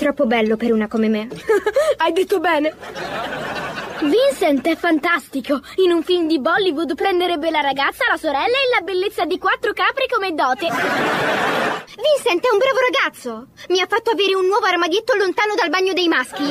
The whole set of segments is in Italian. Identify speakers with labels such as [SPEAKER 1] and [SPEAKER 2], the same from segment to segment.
[SPEAKER 1] Troppo bello per una come me.
[SPEAKER 2] Hai detto bene.
[SPEAKER 1] Vincent è fantastico. In un film di Bollywood prenderebbe la ragazza, la sorella e la bellezza di quattro capri come dote. Vincent è un bravo ragazzo. Mi ha fatto avere un nuovo armadietto lontano dal bagno dei maschi.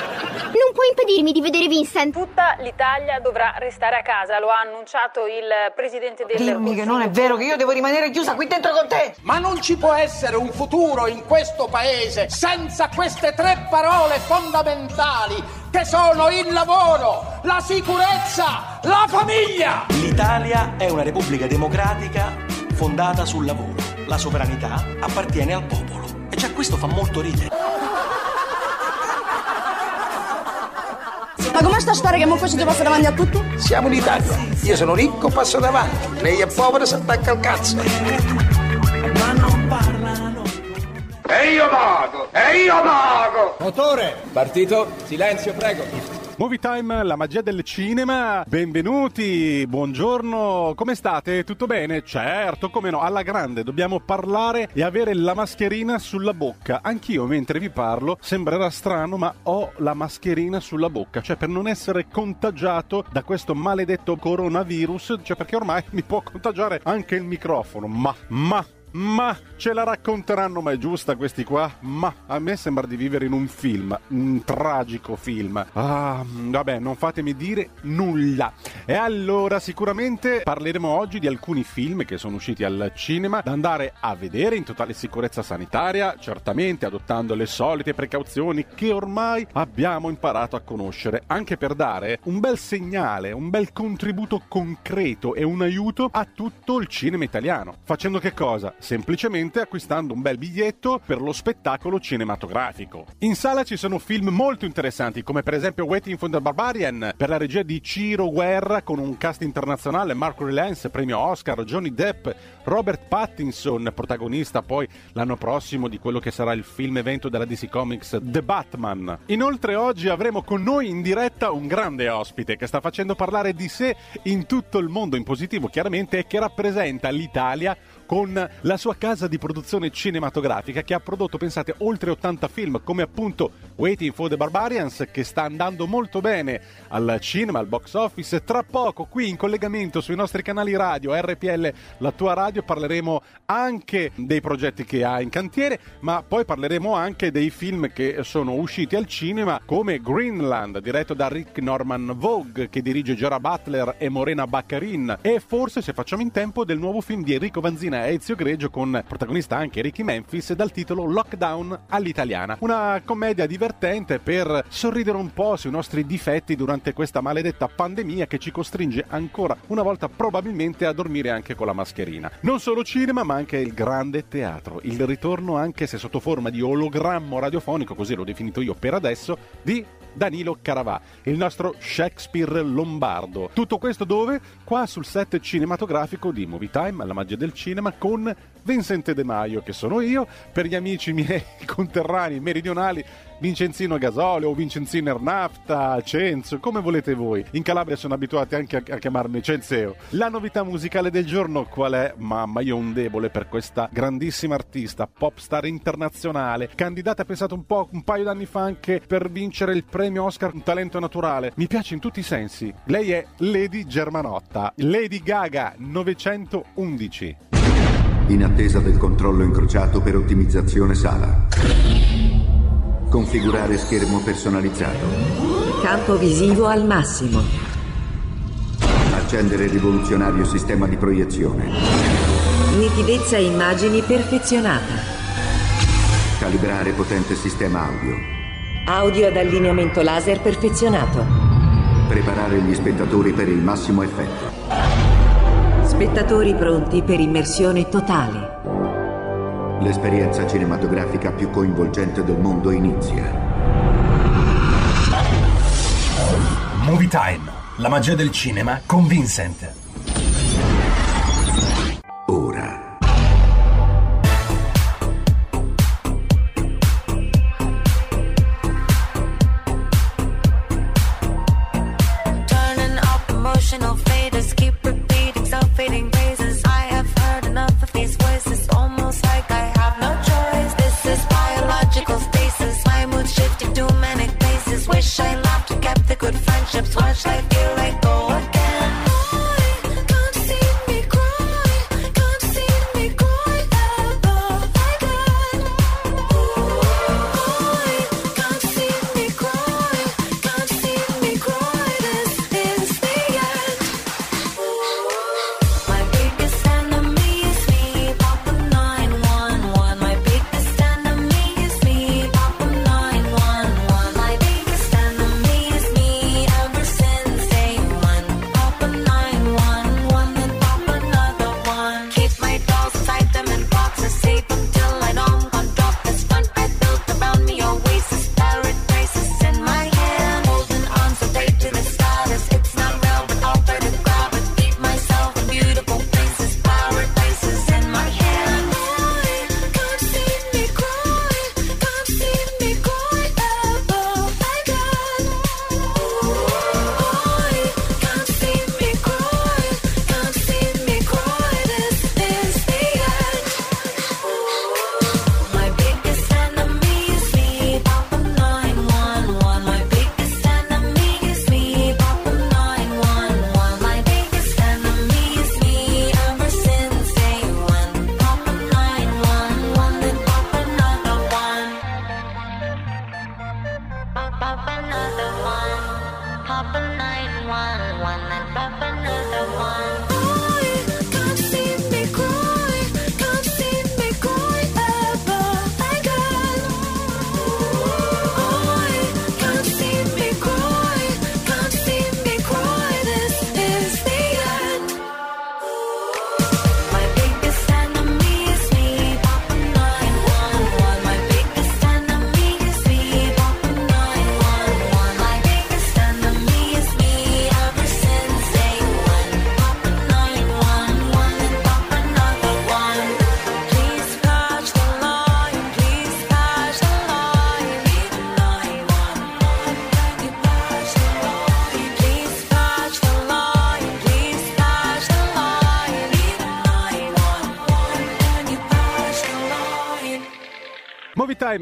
[SPEAKER 1] Non puoi impedirmi di vedere Vincent.
[SPEAKER 3] Tutta l'Italia dovrà restare a casa, lo ha annunciato il presidente del
[SPEAKER 2] Dimmi che non è vero che io devo rimanere chiusa qui dentro con te.
[SPEAKER 4] Ma non ci può essere un futuro in questo paese senza queste tre parole fondamentali che sono il lavoro, la sicurezza, la famiglia.
[SPEAKER 5] L'Italia è una repubblica democratica fondata sul lavoro. La sovranità appartiene al popolo. E già questo fa molto ridere.
[SPEAKER 2] Ma com'è sta storia che mo ci passa davanti a tutti?
[SPEAKER 4] Siamo in Italia. Io sono ricco, passo davanti. Lei è povero, si attacca al cazzo.
[SPEAKER 5] Ma non parlano.
[SPEAKER 4] E io vago, e io vago.
[SPEAKER 6] Motore! Partito, silenzio, prego.
[SPEAKER 7] Movie Time, la magia del cinema. Benvenuti, buongiorno. Come state? Tutto bene? Certo, come no, alla grande. Dobbiamo parlare e avere la mascherina sulla bocca. Anch'io mentre vi parlo sembrerà strano, ma ho la mascherina sulla bocca, cioè per non essere contagiato da questo maledetto coronavirus, cioè perché ormai mi può contagiare anche il microfono. Ma ma ma ce la racconteranno, ma è giusta questi qua? Ma a me sembra di vivere in un film, un tragico film. Ah, vabbè, non fatemi dire nulla. E allora, sicuramente parleremo oggi di alcuni film che sono usciti al cinema da andare a vedere in totale sicurezza sanitaria, certamente adottando le solite precauzioni che ormai abbiamo imparato a conoscere, anche per dare un bel segnale, un bel contributo concreto e un aiuto a tutto il cinema italiano. Facendo che cosa? Semplicemente acquistando un bel biglietto per lo spettacolo cinematografico. In sala ci sono film molto interessanti, come per esempio Waiting for the Barbarian, per la regia di Ciro Guerra con un cast internazionale, Marco Rylance, premio Oscar, Johnny Depp, Robert Pattinson, protagonista poi l'anno prossimo di quello che sarà il film evento della DC Comics The Batman. Inoltre oggi avremo con noi in diretta un grande ospite che sta facendo parlare di sé in tutto il mondo in positivo chiaramente e che rappresenta l'Italia con la sua casa di produzione cinematografica che ha prodotto, pensate, oltre 80 film, come appunto Waiting for the Barbarians, che sta andando molto bene al cinema, al box office. Tra poco, qui in collegamento sui nostri canali radio, RPL, la tua radio, parleremo anche dei progetti che ha in cantiere, ma poi parleremo anche dei film che sono usciti al cinema, come Greenland, diretto da Rick Norman Vogue, che dirige Gerard Butler e Morena Baccarin, e forse, se facciamo in tempo, del nuovo film di Enrico Vanzina Ezio Greggio con protagonista anche Ricky Memphis dal titolo Lockdown all'italiana. Una commedia divertente per sorridere un po' sui nostri difetti durante questa maledetta pandemia che ci costringe ancora una volta probabilmente a dormire anche con la mascherina. Non solo cinema ma anche il grande teatro, il ritorno anche se sotto forma di ologrammo radiofonico, così l'ho definito io per adesso, di Danilo Caravà, il nostro Shakespeare lombardo. Tutto questo dove? Qua sul set cinematografico di Movie Time, alla magia del cinema, con Vincente De Maio, che sono io, per gli amici miei conterranei meridionali, Vincenzino Gasolio o Vincenzino Ernafta, Cenzo, come volete voi. In Calabria sono abituati anche a, chiamarmi Cenzeo. La novità musicale del giorno qual è? Mamma, io ho un debole per questa grandissima artista, pop star internazionale, candidata, pensate un po', un paio d'anni fa anche per vincere il premio Oscar Un talento naturale. Mi piace in tutti i sensi. Lei è Lady Germanotta, Lady Gaga 911.
[SPEAKER 8] in attesa del controllo incrociato per ottimizzazione sala. Configurare schermo personalizzato.
[SPEAKER 9] Campo visivo al massimo.
[SPEAKER 8] Accendere rivoluzionario sistema di proiezione.
[SPEAKER 9] Nitidezza immagini perfezionata.
[SPEAKER 8] Calibrare potente sistema audio.
[SPEAKER 9] Audio ad allineamento laser perfezionato.
[SPEAKER 8] Preparare gli spettatori per il massimo effetto.
[SPEAKER 9] Spettatori pronti per immersione totale.
[SPEAKER 8] L'esperienza cinematografica più coinvolgente del mondo inizia.
[SPEAKER 5] Movie Time, la magia del cinema con Vincent.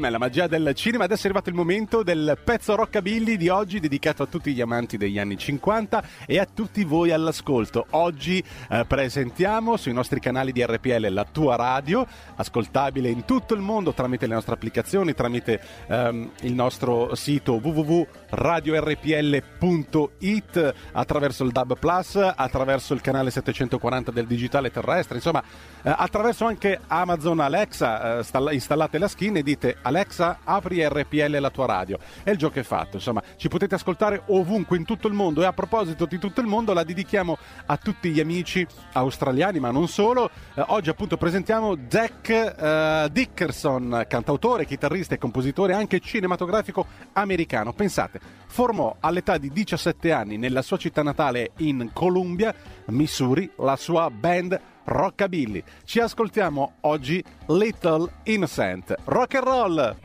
[SPEAKER 7] Movie Time, la magia del cinema. Adesso è arrivato il momento del pezzo rockabilly di oggi, dedicato a tutti gli amanti degli anni 50 e a tutti voi all'ascolto. Oggi eh, presentiamo sui nostri canali di RPL la tua radio, ascoltabile in tutto il mondo tramite le nostre applicazioni, tramite ehm, il nostro sito www.radiorpl.it, attraverso il DAB Plus, attraverso il canale 740 del digitale terrestre, insomma, eh, attraverso anche Amazon Alexa. eh, stalla- installate la skin e dite Alexa, apri RPL la tua radio. E il gioco è fatto, insomma, ci potete ascoltare ovunque in tutto il mondo. E a proposito di tutto il mondo, la dedichiamo a tutti gli amici australiani, ma non solo. Eh, oggi appunto presentiamo Jack eh, Dickerson, cantautore, chitarrista e compositore anche cinematografico americano. Pensate, formò all'età di 17 anni nella sua città natale in Columbia, Missouri, la sua band Rockabilly. Ci ascoltiamo oggi Little Innocent. Rock and roll!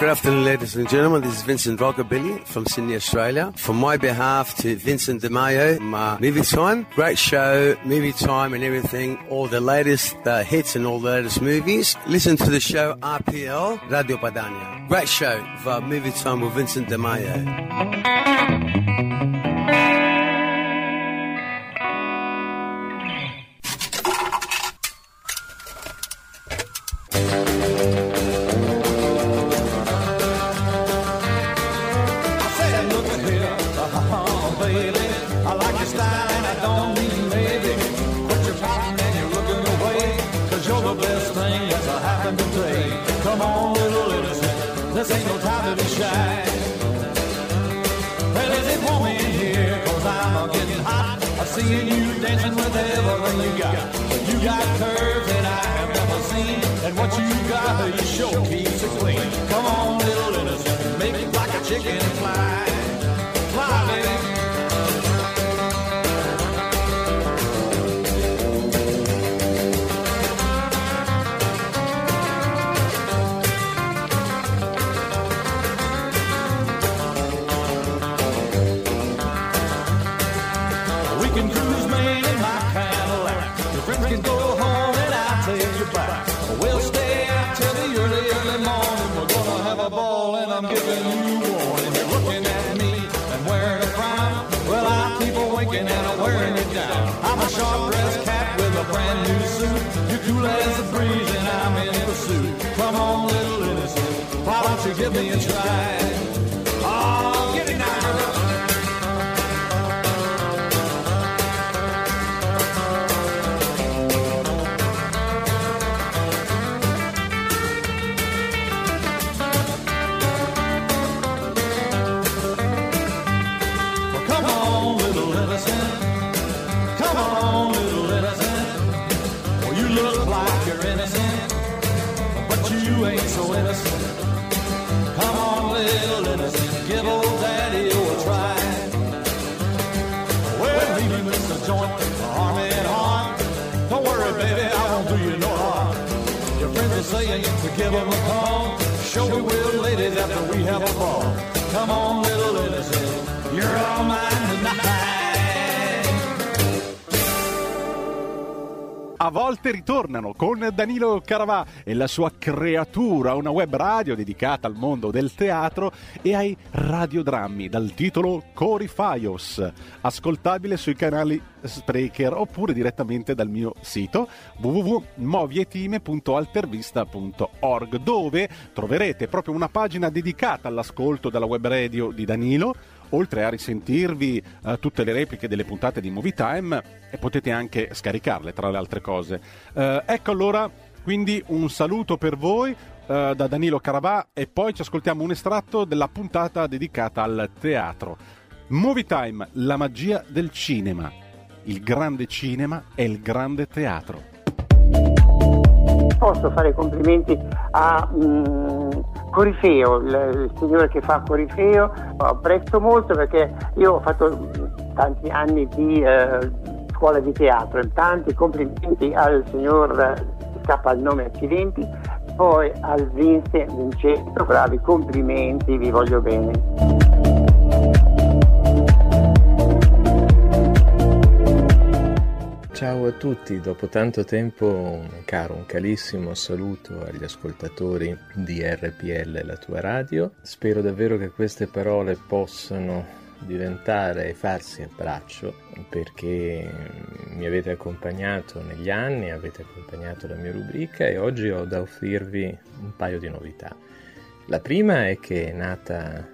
[SPEAKER 10] Good afternoon, ladies and gentlemen. This is Vincent Rockabilly from Sydney, Australia. For my behalf to Vincent DeMayo, my movie time, great show, movie time and everything, all the latest uh, hits and all the latest movies. Listen to the show RPL Radio Padania. Great show for movie time with Vincent DeMayo.
[SPEAKER 11] You with everything you got. You got curves that I have never seen, and what you got, you sure keeps cool as a breeze and I'm in pursuit. Come on, little innocent. Why don't you give me a try? Oh, get it now. Ain't so innocent. Come on, little innocent. Give old daddy a try. He missed a joint, arm in arm. Don't worry, baby, I won't do you no harm. Your friends are saying to give him a call. Show me will, ladies, after we have a ball. Come on, little innocent. You're all mine tonight.
[SPEAKER 7] A volte ritornano con Danilo Caravà e la sua creatura, una web radio dedicata al mondo del teatro e ai radiodrammi dal titolo Corifaios, ascoltabile sui canali Spreaker oppure direttamente dal mio sito www.movietime.altervista.org dove troverete proprio una pagina dedicata all'ascolto della web radio di Danilo oltre a risentirvi eh, tutte le repliche delle puntate di Movie Time e potete anche scaricarle tra le altre cose. Eh, ecco allora quindi un saluto per voi eh, da Danilo Caravà e poi ci ascoltiamo un estratto della puntata dedicata al teatro. Movie Time, la magia del cinema. Il grande cinema è il grande teatro.
[SPEAKER 12] Posso fare complimenti a mm, Corifeo, il, signore che fa Corifeo, apprezzo molto perché io ho fatto tanti anni di eh, scuola di teatro, tanti complimenti al signor eh, scappa il nome accidenti, poi al Vince Vincenzo, bravi complimenti, vi voglio bene.
[SPEAKER 13] Ciao a tutti, dopo tanto tempo un caro, un calissimo saluto agli ascoltatori di RPL, la tua radio. Spero davvero che queste parole possano diventare e farsi a braccio perché mi avete accompagnato negli anni, avete accompagnato la mia rubrica e oggi ho da offrirvi un paio di novità. La prima è che è nata,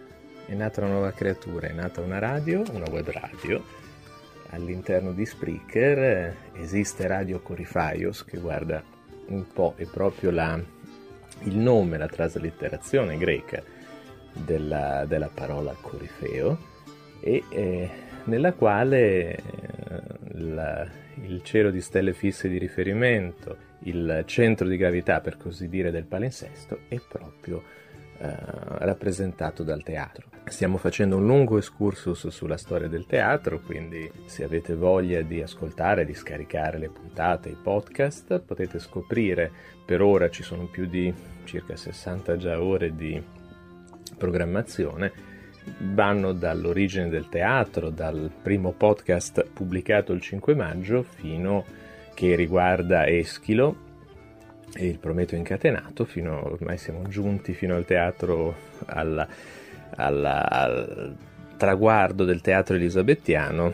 [SPEAKER 13] è nata una nuova creatura, è nata una radio, una web radio all'interno di Spreaker eh, esiste Radio Corifaios che guarda un po' è proprio la, il nome, la traslitterazione greca della, della parola corifeo e eh, nella quale eh, la- il cielo di stelle fisse di riferimento, il centro di gravità per così dire del palinsesto è proprio eh, rappresentato dal teatro. Stiamo facendo un lungo excursus sulla storia del teatro, quindi se avete voglia di ascoltare, di scaricare le puntate, i podcast, potete scoprire, per ora ci sono più di circa 60 già ore di programmazione, vanno dall'origine del teatro, dal primo podcast pubblicato il 5 maggio fino che riguarda Eschilo, e il Prometeo incatenato, fino, ormai siamo giunti fino al teatro, alla- alla- al traguardo del teatro elisabettiano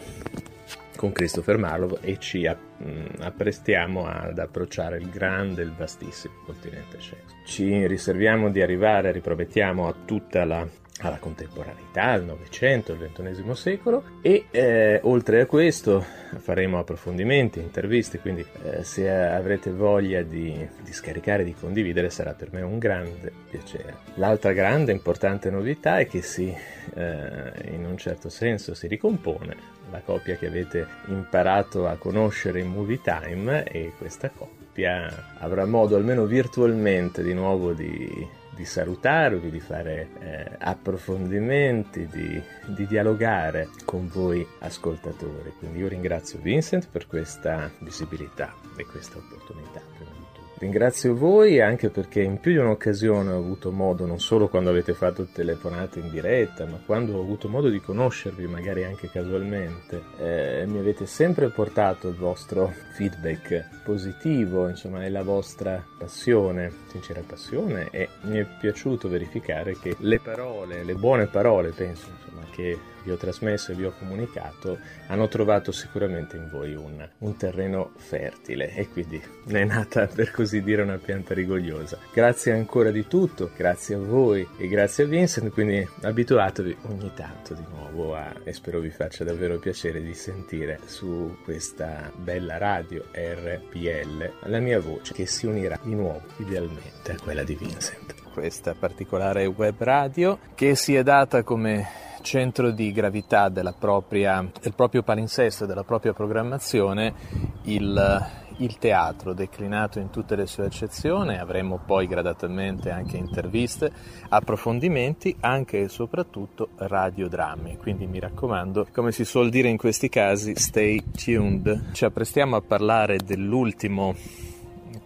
[SPEAKER 13] con Christopher Marlowe e ci mh, apprestiamo ad approcciare il grande, il vastissimo continente ceco. Ci riserviamo di arrivare, ripromettiamo a tutta la alla contemporaneità, al Novecento, al XXI secolo e eh, oltre a questo faremo approfondimenti, interviste, quindi eh, se avrete voglia di, di scaricare, di condividere sarà per me un grande piacere. L'altra grande importante novità è che si, eh, in un certo senso, si ricompone la coppia che avete imparato a conoscere in Movie Time e questa coppia avrà modo almeno virtualmente di nuovo di di salutarvi, di fare eh, approfondimenti, di, di, dialogare con voi ascoltatori. Quindi io ringrazio Vincent per questa visibilità e questa opportunità. Ringrazio voi anche perché in più di un'occasione ho avuto modo, non solo quando avete fatto telefonate in diretta, ma quando ho avuto modo di conoscervi, magari anche casualmente, eh, mi avete sempre portato il vostro feedback positivo, insomma, e la vostra passione, sincera passione, e mi è piaciuto verificare che le parole, le buone parole, penso, insomma, che vi ho trasmesso e vi ho comunicato hanno trovato sicuramente in voi un, un, terreno fertile e quindi ne è nata per così dire una pianta rigogliosa. Grazie ancora di tutto, grazie a voi e grazie a Vincent, quindi abituatevi ogni tanto di nuovo a, e spero vi faccia davvero piacere di sentire su questa bella radio RPL la mia voce che si unirà di nuovo idealmente a quella di Vincent. Questa particolare web radio che si è data come centro di gravità propria, del proprio palinsesto della propria programmazione il, il, teatro declinato in tutte le sue accezioni, avremo poi gradatamente anche interviste, approfondimenti, anche e soprattutto radiodrammi, quindi mi raccomando, come si suol dire in questi casi, stay tuned. Ci apprestiamo a parlare dell'ultimo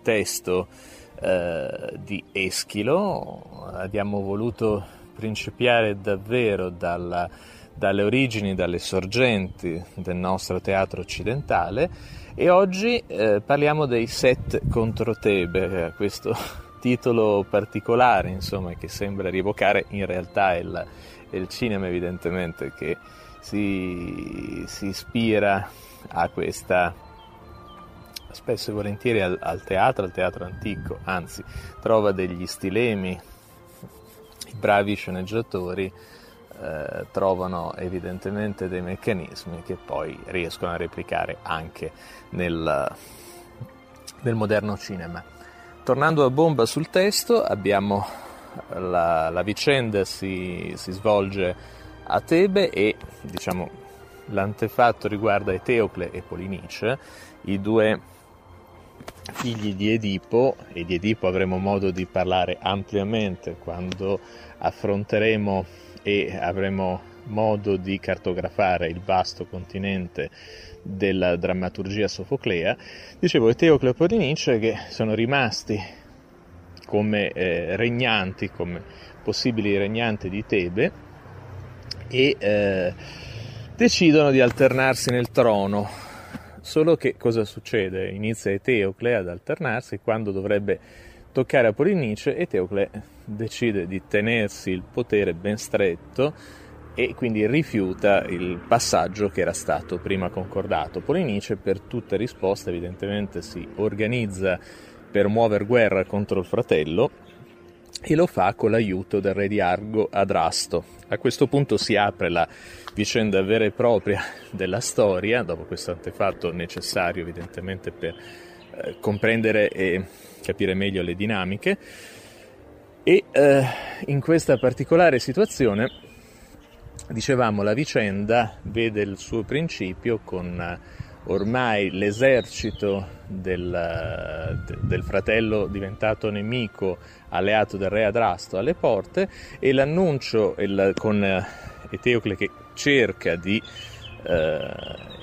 [SPEAKER 13] testo eh, di Eschilo, abbiamo voluto principiare davvero dalla, dalle origini, dalle sorgenti del nostro teatro occidentale. E oggi eh, parliamo dei set contro Tebe, questo titolo particolare insomma che sembra rievocare in realtà il, il cinema evidentemente che si, si ispira a questa spesso e volentieri al, al, teatro, al teatro antico, anzi trova degli stilemi bravi sceneggiatori eh, trovano evidentemente dei meccanismi che poi riescono a replicare anche nel, nel moderno cinema. Tornando a bomba sul testo, abbiamo la, la vicenda si, si, svolge a Tebe e diciamo, l'antefatto riguarda Eteocle e Polinice, i due figli di Edipo, e di Edipo avremo modo di parlare ampiamente quando affronteremo e avremo modo di cartografare il vasto continente della drammaturgia sofoclea, dicevo e Polinice che sono rimasti come eh, regnanti, come possibili regnanti di Tebe e eh, decidono di alternarsi nel trono Solo che cosa succede? Inizia Eteocle ad alternarsi quando dovrebbe toccare a Polinice, Eteocle decide di tenersi il potere ben stretto e quindi rifiuta il passaggio che era stato prima concordato. Polinice per tutta risposta evidentemente si organizza per muovere guerra contro il fratello e lo fa con l'aiuto del re di Argo Adrasto. A questo punto si apre la vicenda vera e propria della storia, dopo questo antefatto necessario evidentemente per eh, comprendere e capire meglio le dinamiche. E eh, in questa particolare situazione, dicevamo, la vicenda vede il suo principio con eh, ormai l'esercito del, del, fratello diventato nemico, alleato del re Adrasto alle porte e l'annuncio il, con eh, Eteocle che cerca di eh,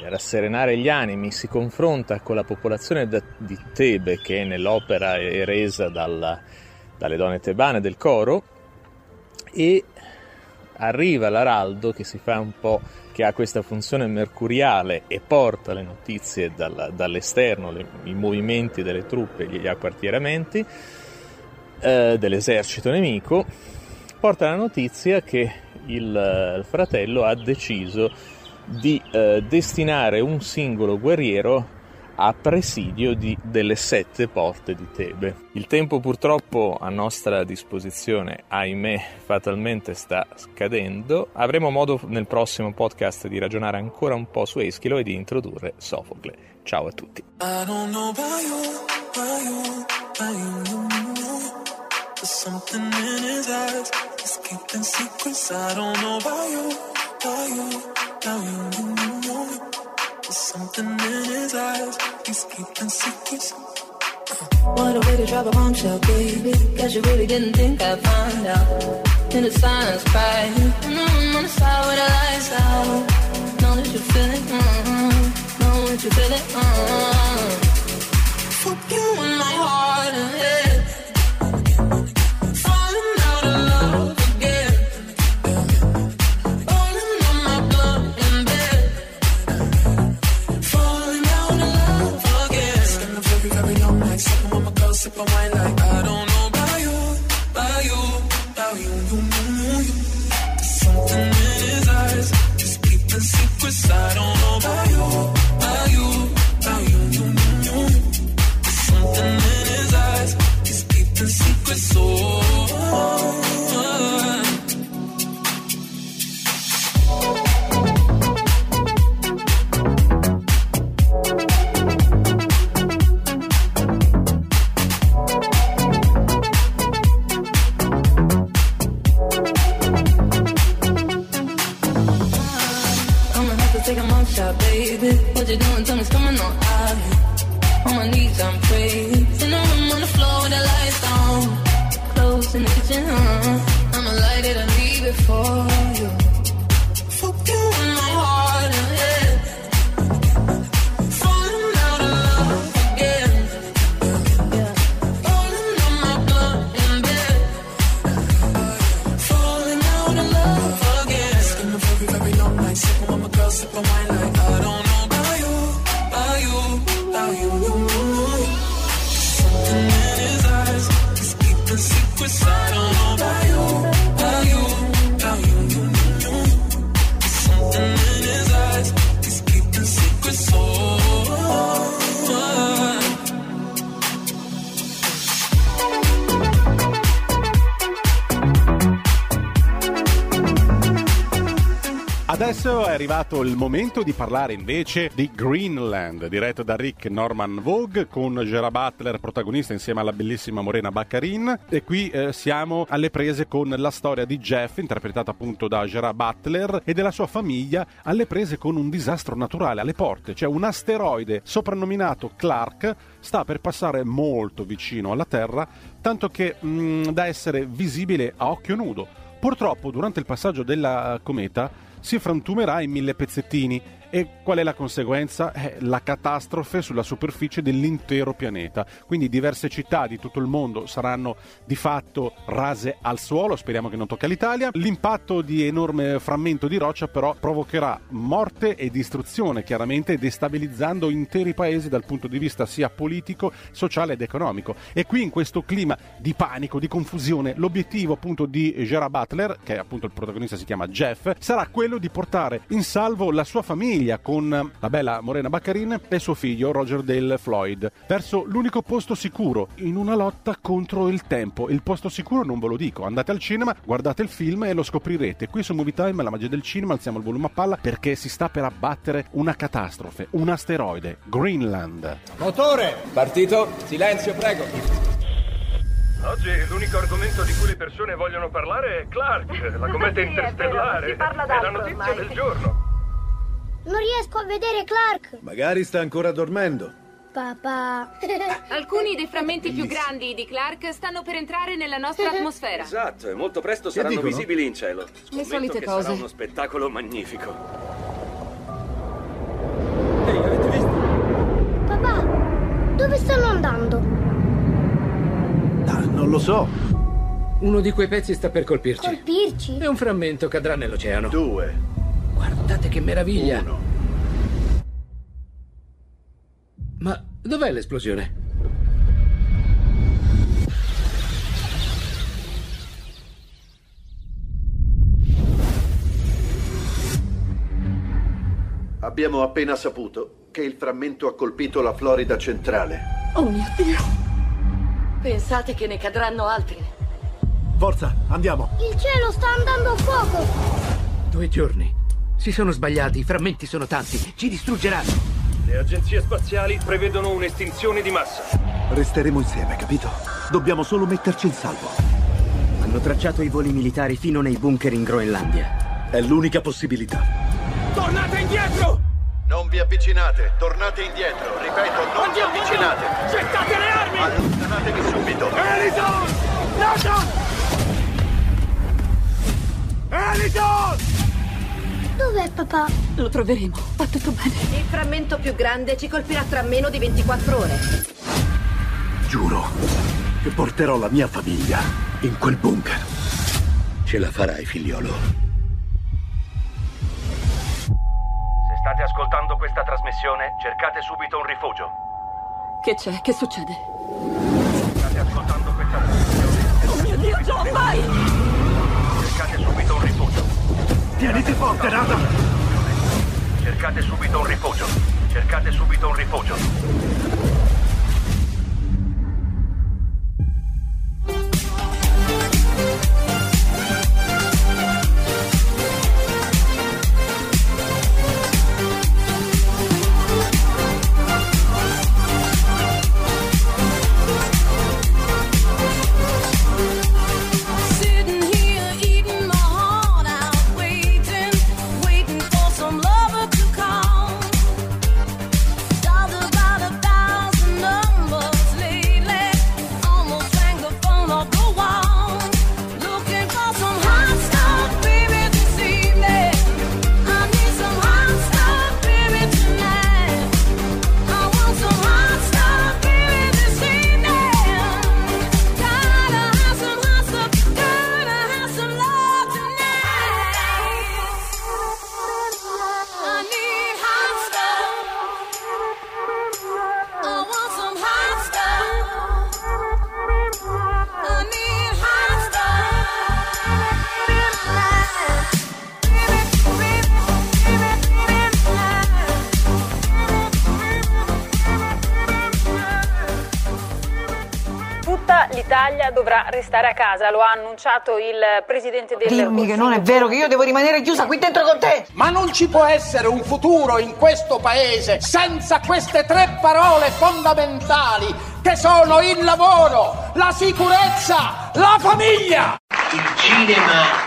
[SPEAKER 13] rasserenare gli animi, si confronta con la popolazione da, di Tebe che nell'opera è resa dalla, dalle donne tebane del coro e arriva l'araldo che si fa un po' che ha questa funzione mercuriale e porta le notizie dalla, dall'esterno, le, i movimenti delle truppe, gli acquartieramenti eh, dell'esercito nemico, porta la notizia che il, il fratello ha deciso di eh, destinare un singolo guerriero a presidio di, delle sette porte di Tebe. Il tempo purtroppo a nostra disposizione, ahimè, fatalmente sta scadendo. Avremo modo nel prossimo podcast di ragionare ancora un po' su Eschilo e di introdurre Sofocle. Ciao a tutti.
[SPEAKER 14] Something in his eyes. He's keeping secrets. I don't know about you, about you, about you, you, you. There's something in his eyes. He's keeping secrets.
[SPEAKER 15] What a way to drop a bombshell, baby. Guess you really didn't think I'd find out. In the silence, crying. Mm, on the side with the lights out. Know that you feel it. Mm, know that you feel it. Mm.
[SPEAKER 7] Arrivato il momento di parlare invece di Greenland, diretto da Rick Norman Vogue con Gerard Butler protagonista insieme alla bellissima Morena Baccarin e qui eh, siamo alle prese con la storia di Jeff interpretata appunto da Gerard Butler e della sua famiglia alle prese con un disastro naturale alle porte, cioè un asteroide soprannominato Clark sta per passare molto vicino alla Terra, tanto che mh, da essere visibile a occhio nudo. Purtroppo durante il passaggio della cometa si frantumerà in mille pezzettini e qual è la conseguenza? Eh, la catastrofe sulla superficie dell'intero pianeta. Quindi diverse città di tutto il mondo saranno di fatto rase al suolo, speriamo che non tocca l'Italia. L'impatto di enorme frammento di roccia però provocherà morte e distruzione, chiaramente destabilizzando interi paesi dal punto di vista sia politico, sociale ed economico. E qui in questo clima di panico, di confusione, l'obiettivo appunto di Gerard Butler, che appunto il protagonista si chiama Jeff, sarà quello di portare in salvo la sua famiglia con la bella Morena Baccarin e suo figlio Roger Dale Floyd verso l'unico posto sicuro in una lotta contro il tempo. Il posto sicuro non ve lo dico, andate al cinema, guardate il film e lo scoprirete. Qui su Movie Time, la magia del cinema, alziamo il volume a palla perché si sta per abbattere una catastrofe, un asteroide, Greenland.
[SPEAKER 6] Motore! Partito? Silenzio, prego.
[SPEAKER 16] Oggi l'unico argomento di cui le persone vogliono parlare è Clark, la cometa
[SPEAKER 1] Sì, è
[SPEAKER 16] interstellare.
[SPEAKER 1] vero, si parla
[SPEAKER 16] è la notizia
[SPEAKER 1] ormai.
[SPEAKER 16] del giorno.
[SPEAKER 1] Non riesco a vedere Clark.
[SPEAKER 17] Magari sta ancora dormendo.
[SPEAKER 1] Papà.
[SPEAKER 18] Alcuni dei frammenti più grandi di Clark stanno per entrare nella nostra atmosfera.
[SPEAKER 19] Esatto, e molto presto
[SPEAKER 17] Che
[SPEAKER 19] saranno
[SPEAKER 17] dicono?
[SPEAKER 19] visibili in cielo. Scommetto
[SPEAKER 18] solite
[SPEAKER 19] che
[SPEAKER 18] cose.
[SPEAKER 19] sarà uno spettacolo magnifico.
[SPEAKER 1] Papà, dove stanno andando?
[SPEAKER 17] Ah, non lo so.
[SPEAKER 20] Uno di quei pezzi sta per colpirci.
[SPEAKER 1] Colpirci?
[SPEAKER 20] E un frammento cadrà nell'oceano.
[SPEAKER 17] Due.
[SPEAKER 20] Guardate che meraviglia.
[SPEAKER 17] Uno.
[SPEAKER 20] Ma dov'è l'esplosione?
[SPEAKER 21] Abbiamo appena saputo che il frammento ha colpito la Florida centrale.
[SPEAKER 22] Oh mio Dio! Pensate che ne cadranno altri?
[SPEAKER 21] Forza, andiamo.
[SPEAKER 1] Il cielo sta andando a fuoco!
[SPEAKER 23] Due giorni. Si sono sbagliati, i frammenti sono tanti. Ci distruggeranno.
[SPEAKER 19] Le agenzie spaziali prevedono un'estinzione di massa.
[SPEAKER 21] Resteremo insieme, capito? Dobbiamo solo metterci in salvo.
[SPEAKER 10] Hanno tracciato i voli militari fino nei bunker in Groenlandia.
[SPEAKER 21] È l'unica possibilità.
[SPEAKER 16] Tornate indietro!
[SPEAKER 21] Non vi avvicinate, tornate indietro. Ripeto, non vi avvicinate.
[SPEAKER 16] Gettate le armi!
[SPEAKER 21] Allontanatevi subito.
[SPEAKER 16] Eliton! Nathan! Eliton!
[SPEAKER 1] Dov'è papà?
[SPEAKER 22] Lo troveremo. Va tutto bene.
[SPEAKER 24] Il frammento più grande ci colpirà tra meno di 24 ore.
[SPEAKER 21] Giuro che porterò la mia famiglia in quel bunker. Ce la farai, figliolo.
[SPEAKER 19] Se state ascoltando questa trasmissione, cercate subito un rifugio.
[SPEAKER 22] Che c'è? Che succede?
[SPEAKER 19] State ascoltando questa trasmissione.
[SPEAKER 22] Oh mio Dio, John, vai!
[SPEAKER 21] Tieniti forte, Nada!
[SPEAKER 19] Cercate subito un rifugio. Cercate subito un rifugio.
[SPEAKER 3] Restare a casa, lo ha annunciato il presidente del
[SPEAKER 22] Dimmi che non è vero che io devo rimanere chiusa qui dentro con te!
[SPEAKER 4] Ma non ci può essere un futuro in questo paese senza queste tre parole fondamentali che sono il lavoro, la sicurezza, la famiglia!
[SPEAKER 17] Il cinema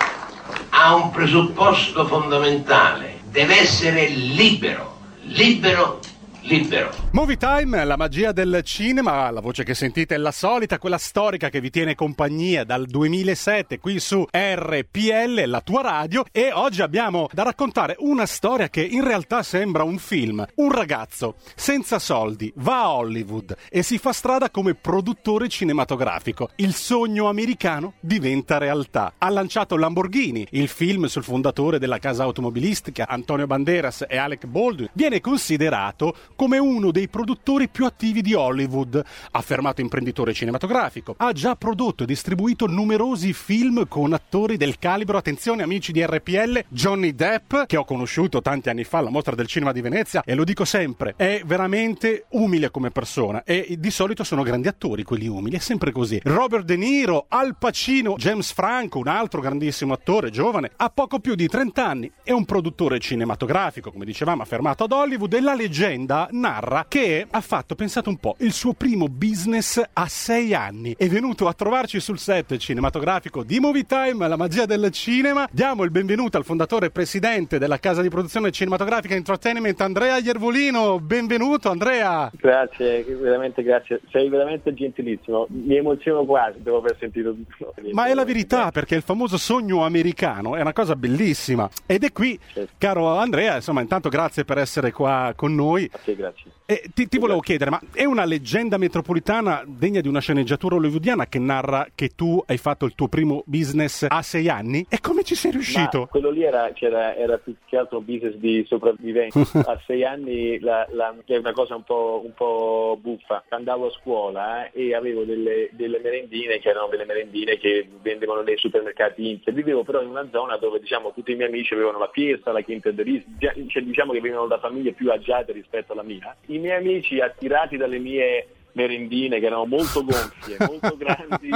[SPEAKER 17] ha un presupposto fondamentale, deve essere libero, libero, libero.
[SPEAKER 7] Movie Time, la magia del cinema, la voce che sentite è la solita, quella storica che vi tiene compagnia dal 2007 qui su RPL, la tua radio, e oggi abbiamo da raccontare una storia che in realtà sembra un film. Un ragazzo senza soldi va a Hollywood e si fa strada come produttore cinematografico. Il sogno americano diventa realtà. Ha lanciato Lamborghini, il film sul fondatore della casa automobilistica Antonio Banderas e Alec Baldwin. Viene considerato come uno dei produttori più attivi di Hollywood, affermato imprenditore cinematografico. Ha già prodotto e distribuito numerosi film con attori del calibro, attenzione amici di RPL, Johnny Depp, che ho conosciuto tanti anni fa alla mostra del cinema di Venezia e lo dico sempre, è veramente umile come persona e di solito sono grandi attori quelli umili, è sempre così. Robert De Niro, Al Pacino, James Franco, un altro grandissimo attore giovane, ha poco più di 30 anni, è un produttore cinematografico, come dicevamo, affermato ad Hollywood e la leggenda narra che ha fatto, pensate un po', il suo primo business a 6 anni. È venuto a trovarci sul set cinematografico di Movie Time, la magia del cinema. Diamo il benvenuto al fondatore e presidente della casa di produzione cinematografica Entertainment, Andrea Iervolino. Benvenuto Andrea!
[SPEAKER 25] Grazie, veramente grazie. Sei veramente gentilissimo. Mi emoziono quasi dopo aver sentito tutto.
[SPEAKER 7] Ma è la verità, perché il famoso sogno americano è una cosa bellissima. Ed è qui, caro Andrea, insomma, intanto grazie per essere qua con noi.
[SPEAKER 25] Sì, grazie.
[SPEAKER 7] E Ti, ti volevo chiedere, ma è una leggenda metropolitana degna di una sceneggiatura hollywoodiana che narra che tu hai fatto il tuo primo business a sei anni? E come ci sei riuscito?
[SPEAKER 25] Ma quello lì era, c'era- era più che altro un business di sopravvivenza. a sei anni la, la- è una cosa un po', un po' buffa. Andavo a scuola eh, e avevo delle, delle merendine che erano delle merendine che vendevano nei supermercati Inter. Vivevo però in una zona dove diciamo, tutti i miei amici avevano la Piesta, la Quinta de Ris, Già- cioè, diciamo che venivano da famiglie più agiate rispetto alla mia. I miei amici attirati dalle mie merendine che erano molto gonfie, molto grandi,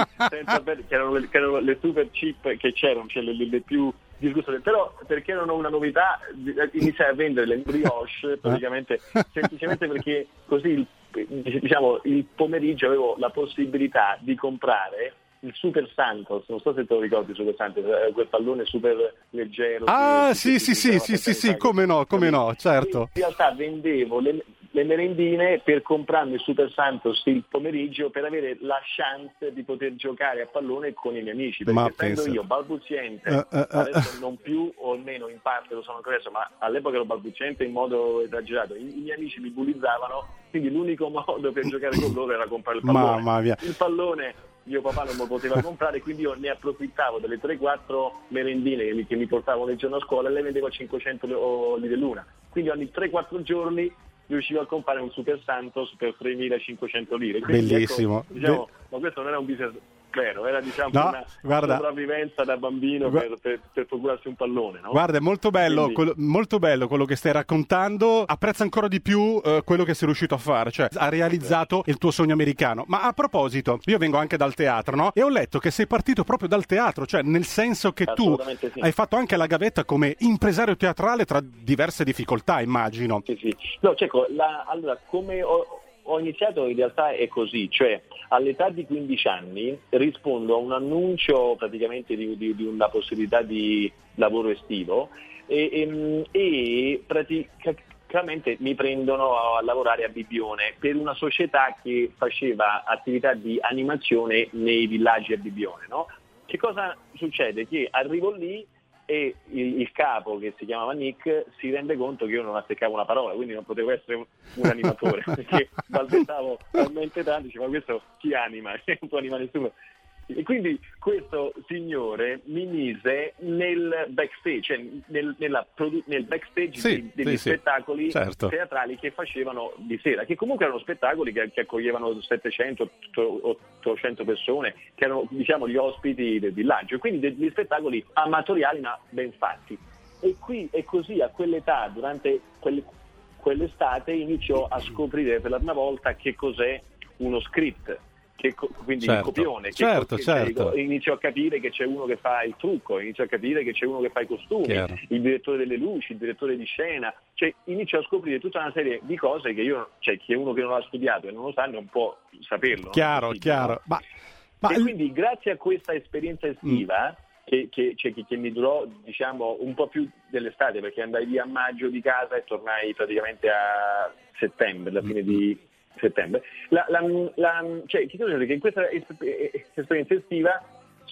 [SPEAKER 25] per- che, erano le, che erano le super chip che c'erano, cioè le, le- più disgustose. Però perché erano una novità eh, iniziai a vendere le brioche praticamente semplicemente perché così il, diciamo, il pomeriggio avevo la possibilità di comprare il Super Santos, non so se te lo ricordi il Super Santos, eh, quel pallone super leggero.
[SPEAKER 7] Ah,
[SPEAKER 25] che-
[SPEAKER 7] sì,
[SPEAKER 25] che-
[SPEAKER 7] sì,
[SPEAKER 25] che
[SPEAKER 7] sì,
[SPEAKER 25] dava
[SPEAKER 7] sì, sì, sì, come no, come no, certo.
[SPEAKER 25] In realtà vendevo le, le merendine per comprarmi il Super Santos il pomeriggio per avere la chance di poter giocare a pallone con i miei amici. Perché
[SPEAKER 7] Ma
[SPEAKER 25] essendo
[SPEAKER 7] pensa.
[SPEAKER 25] io balbuziente,
[SPEAKER 7] Eh, eh, eh,
[SPEAKER 25] adesso non più o almeno in parte lo sono ancora adesso, ma all'epoca ero balbuziente in modo esagerato. I, i miei amici mi bullizzavano, quindi l'unico modo per giocare con loro era comprare il pallone.
[SPEAKER 7] Mamma mia.
[SPEAKER 25] Il pallone mio papà non lo poteva comprare, quindi io ne approfittavo delle 3-4 merendine che mi- che mi portavano il giorno a scuola e le vendevo a 500 le- o lire l'una. Quindi ogni 3-4 giorni riuscivo a comprare un Super Santos per 3.500 lire. Quindi,
[SPEAKER 7] Bellissimo.
[SPEAKER 25] ecco, diciamo, ma questo non era un business vero, era diciamo
[SPEAKER 7] No,
[SPEAKER 25] una
[SPEAKER 7] guarda.
[SPEAKER 25] sopravvivenza da bambino per, per- per procurarsi un pallone. No?
[SPEAKER 7] Guarda, è molto bello,
[SPEAKER 25] Quindi-
[SPEAKER 7] quello, molto bello quello che stai raccontando. Apprezzo ancora di più eh, quello che sei riuscito a fare, cioè ha realizzato il tuo sogno americano. Ma a proposito, io vengo anche dal teatro, no? E ho letto che sei partito proprio dal teatro, cioè nel senso che tu
[SPEAKER 25] sì.
[SPEAKER 7] hai fatto anche la gavetta come impresario teatrale tra diverse difficoltà, immagino.
[SPEAKER 25] Sì, sì. No, Cecco, la- allora, come ho, ho iniziato in realtà è così, cioè all'età di 15 anni rispondo a un annuncio praticamente di, di- di una possibilità di lavoro estivo e, e- e praticamente mi prendono a lavorare a Bibione per una società che faceva attività di animazione nei villaggi a Bibione. no? Che cosa succede? Che arrivo lì e il, capo che si chiamava Nick si rende conto che io non azzeccavo una parola, quindi non potevo essere un, un animatore, perché balbettavo talmente tanto, dice ma questo chi anima? Non può animare nessuno. E quindi questo signore mi mise nel backstage, cioè nel, nella nel backstage
[SPEAKER 7] Sì,
[SPEAKER 25] di- degli
[SPEAKER 7] sì,
[SPEAKER 25] spettacoli
[SPEAKER 7] Certo.
[SPEAKER 25] teatrali che facevano di sera, che comunque erano spettacoli che, che accoglievano 700, 800 persone, che erano diciamo gli ospiti del villaggio, quindi degli spettacoli amatoriali ma ben fatti. E qui e così a quell'età, durante quel- quell'estate, inizio a scoprire per la prima volta che cos'è uno script. Che quindi
[SPEAKER 7] Certo,
[SPEAKER 25] il copione, che
[SPEAKER 7] certo, certo.
[SPEAKER 25] inizio a capire che c'è uno che fa il trucco, inizio a capire che c'è uno che fa i costumi,
[SPEAKER 7] Chiaro.
[SPEAKER 25] il direttore delle luci, il direttore di scena, cioè inizio a scoprire tutta una serie di cose che io, cioè che uno che non ha studiato e non lo sa non può saperlo. no?
[SPEAKER 7] Chiaro, chiaro. Ma, ma
[SPEAKER 25] e quindi grazie a questa esperienza estiva che, che- cioè, che- che mi durò diciamo un po' più dell'estate perché andai via a maggio di casa e tornai praticamente a settembre, la fine di settembre, la, la, la, cioè, dire che in questa es- esperienza estiva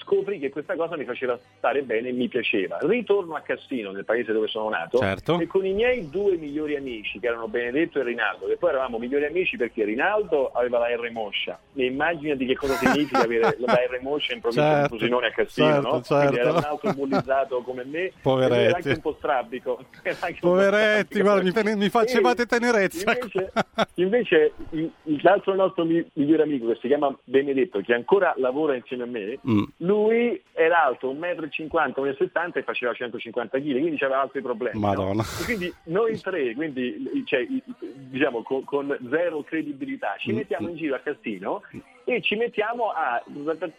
[SPEAKER 25] scopri che questa cosa mi faceva stare bene e mi piaceva. Ritorno a Cassino, nel paese dove sono nato,
[SPEAKER 7] Certo.
[SPEAKER 25] e con i miei due migliori amici, che erano Benedetto e Rinaldo, che poi eravamo migliori amici perché Rinaldo aveva la R moscia. E immaginati che cosa significa avere la R moscia in provincia
[SPEAKER 7] Certo,
[SPEAKER 25] di Frosinone a Cassino,
[SPEAKER 7] certo,
[SPEAKER 25] no?
[SPEAKER 7] certo.
[SPEAKER 25] Quindi era un altro bullizzato come me,
[SPEAKER 7] Poveretti.
[SPEAKER 25] era anche un po' strabico.
[SPEAKER 7] Poveretti, guarda, mi, mi facevate tenerezza.
[SPEAKER 25] Invece, invece l'altro nostro mi- migliore amico che si chiama Benedetto, che ancora lavora insieme a me,
[SPEAKER 7] Mm.
[SPEAKER 25] lui era alto 1,50 m, 1,70 m e faceva 150 kg, quindi aveva altri problemi. no?
[SPEAKER 7] Madonna.
[SPEAKER 25] E quindi noi tre, quindi, cioè, diciamo con, con zero credibilità, ci
[SPEAKER 7] Mm,
[SPEAKER 25] mettiamo in giro a Cassino e ci mettiamo a,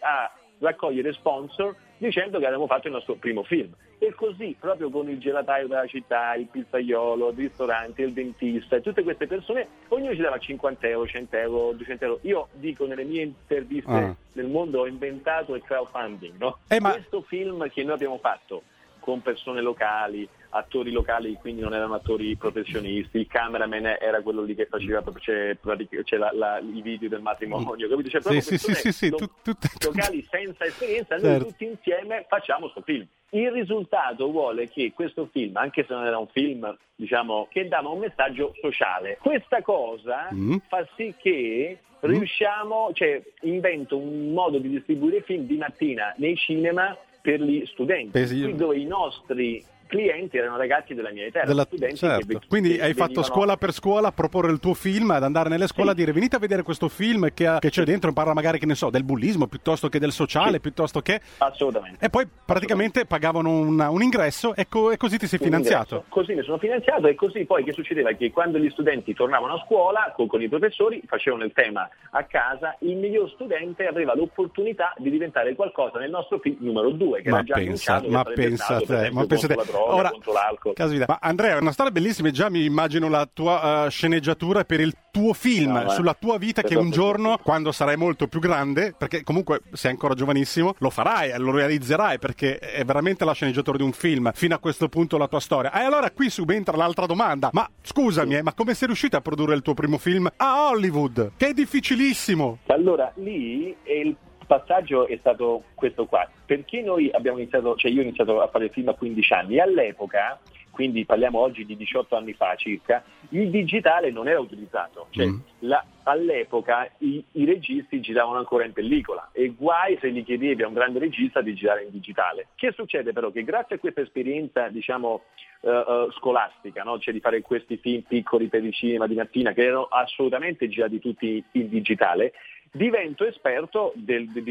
[SPEAKER 25] a raccogliere sponsor dicendo che abbiamo fatto il nostro primo film. E così, proprio con il gelataio della città, il pizzaiolo, il ristorante, il dentista, tutte queste persone, ognuno ci dava 50 euro, 100 euro, 200 euro. Io dico nelle mie interviste
[SPEAKER 7] Ah.
[SPEAKER 25] nel mondo ho inventato il crowdfunding, no?
[SPEAKER 7] Eh, ma-
[SPEAKER 25] Questo film che noi abbiamo fatto con persone locali, attori locali, quindi non erano attori professionisti, il cameraman era quello lì che faceva c'è, c'è la- la- i video del matrimonio, capito? Cioè, proprio
[SPEAKER 7] Sì, sì, sì, sì,
[SPEAKER 25] lo-
[SPEAKER 7] tu- tutte-
[SPEAKER 25] locali senza esperienza, noi
[SPEAKER 7] Certo.
[SPEAKER 25] tutti insieme facciamo questo film. Il risultato vuole che questo film, anche se non era un film, diciamo, che dava un messaggio sociale, questa cosa
[SPEAKER 7] Mm.
[SPEAKER 25] fa sì che riusciamo, cioè invento un modo di distribuire film di mattina nei cinema per gli studenti,
[SPEAKER 7] Pensi-
[SPEAKER 25] qui dove i nostri clienti erano ragazzi della mia età,
[SPEAKER 7] Della-
[SPEAKER 25] studenti
[SPEAKER 7] certo.
[SPEAKER 25] che,
[SPEAKER 7] Quindi
[SPEAKER 25] che
[SPEAKER 7] hai fatto
[SPEAKER 25] venivano-
[SPEAKER 7] scuola per scuola a proporre il tuo film, ad andare nelle scuole a dire venite a vedere questo film che, ha- che c'è dentro, parla magari che ne so, del bullismo piuttosto che del sociale, piuttosto che...
[SPEAKER 25] Assolutamente.
[SPEAKER 7] E poi praticamente pagavano un, un ingresso e, co- e così ti sei
[SPEAKER 25] un
[SPEAKER 7] finanziato.
[SPEAKER 25] ingresso. Così mi sono finanziato e così poi che succedeva? Che quando gli studenti tornavano a scuola con, con i professori, facevano il tema a casa, il miglior studente aveva l'opportunità di diventare qualcosa nel nostro film numero 2, che
[SPEAKER 7] Ma
[SPEAKER 25] era già
[SPEAKER 7] pensa, ma pensa te, ma pensa te.
[SPEAKER 25] Droga,
[SPEAKER 7] Ora-
[SPEAKER 25] contro l'alcol.
[SPEAKER 7] Caspita. Ma Andrea, è una storia bellissima, e già mi immagino la tua eh, sceneggiatura per il tuo film,
[SPEAKER 25] No,
[SPEAKER 7] sulla tua vita che un
[SPEAKER 25] Esatto.
[SPEAKER 7] giorno, quando sarai molto più grande, perché comunque sei ancora giovanissimo, lo farai, lo realizzerai, perché è veramente la sceneggiatura di un film, fino a questo punto la tua storia. E allora qui subentra l'altra domanda, ma scusami, eh, ma come sei riuscito a produrre il tuo primo film a Hollywood? Che è difficilissimo!
[SPEAKER 25] Allora, lì è il passaggio è stato questo qua, perché noi abbiamo iniziato, cioè io ho iniziato a fare il film a 15 anni, all'epoca, quindi parliamo oggi di 18 anni fa circa, il digitale non era utilizzato, cioè
[SPEAKER 7] Mm.
[SPEAKER 25] la- all'epoca i, i registi giravano ancora in pellicola e guai se gli chiedevi a un grande regista di girare in digitale. Che succede però? Che grazie a questa esperienza, diciamo, eh, scolastica, no? cioè di fare questi film piccoli per il cinema di mattina, che erano assolutamente girati tutti in digitale, divento esperto del, del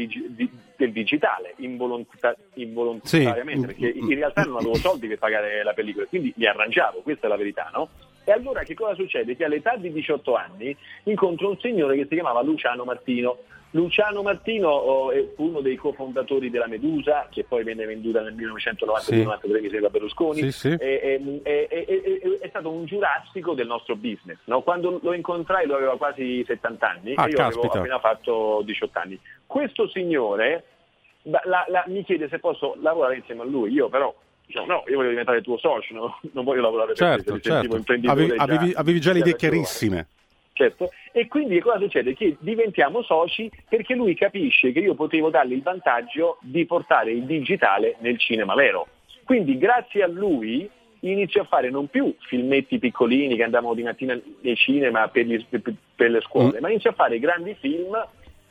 [SPEAKER 25] del digitale involonta- involontariamente,
[SPEAKER 7] Sì.
[SPEAKER 25] perché in realtà non avevo soldi per pagare la pellicola, quindi mi arrangiavo, questa è la verità, no? E allora che cosa succede? Che all'età di 18 anni incontro un signore che si chiamava Luciano Martino. Luciano Martino è- fu uno dei cofondatori della Medusa, che poi venne venduta nel 1992-93 mi sembra Berlusconi,
[SPEAKER 7] Sì, sì.
[SPEAKER 25] e- e- e- è stato un giurassico del nostro business. no? Quando lo incontrai lui aveva quasi 70 anni
[SPEAKER 7] Ah,
[SPEAKER 25] e io avevo
[SPEAKER 7] caspita.
[SPEAKER 25] appena fatto 18 anni. Questo signore la- la- mi chiede se posso lavorare insieme a lui, io però no, io voglio diventare tuo socio, no? non voglio lavorare per te,
[SPEAKER 7] Certo, certo.
[SPEAKER 25] imprenditore
[SPEAKER 7] Avevi,
[SPEAKER 25] già-
[SPEAKER 7] avevi- avevi già le idee chiarissime.
[SPEAKER 25] Certo, e quindi cosa succede? Che diventiamo soci perché lui capisce che io potevo dargli il vantaggio di portare il digitale nel cinema vero. Quindi grazie a lui inizio a fare non più filmetti piccolini che andavano di mattina nei cinema per, gli- per- per le scuole,
[SPEAKER 7] Mm.
[SPEAKER 25] ma inizio a fare grandi film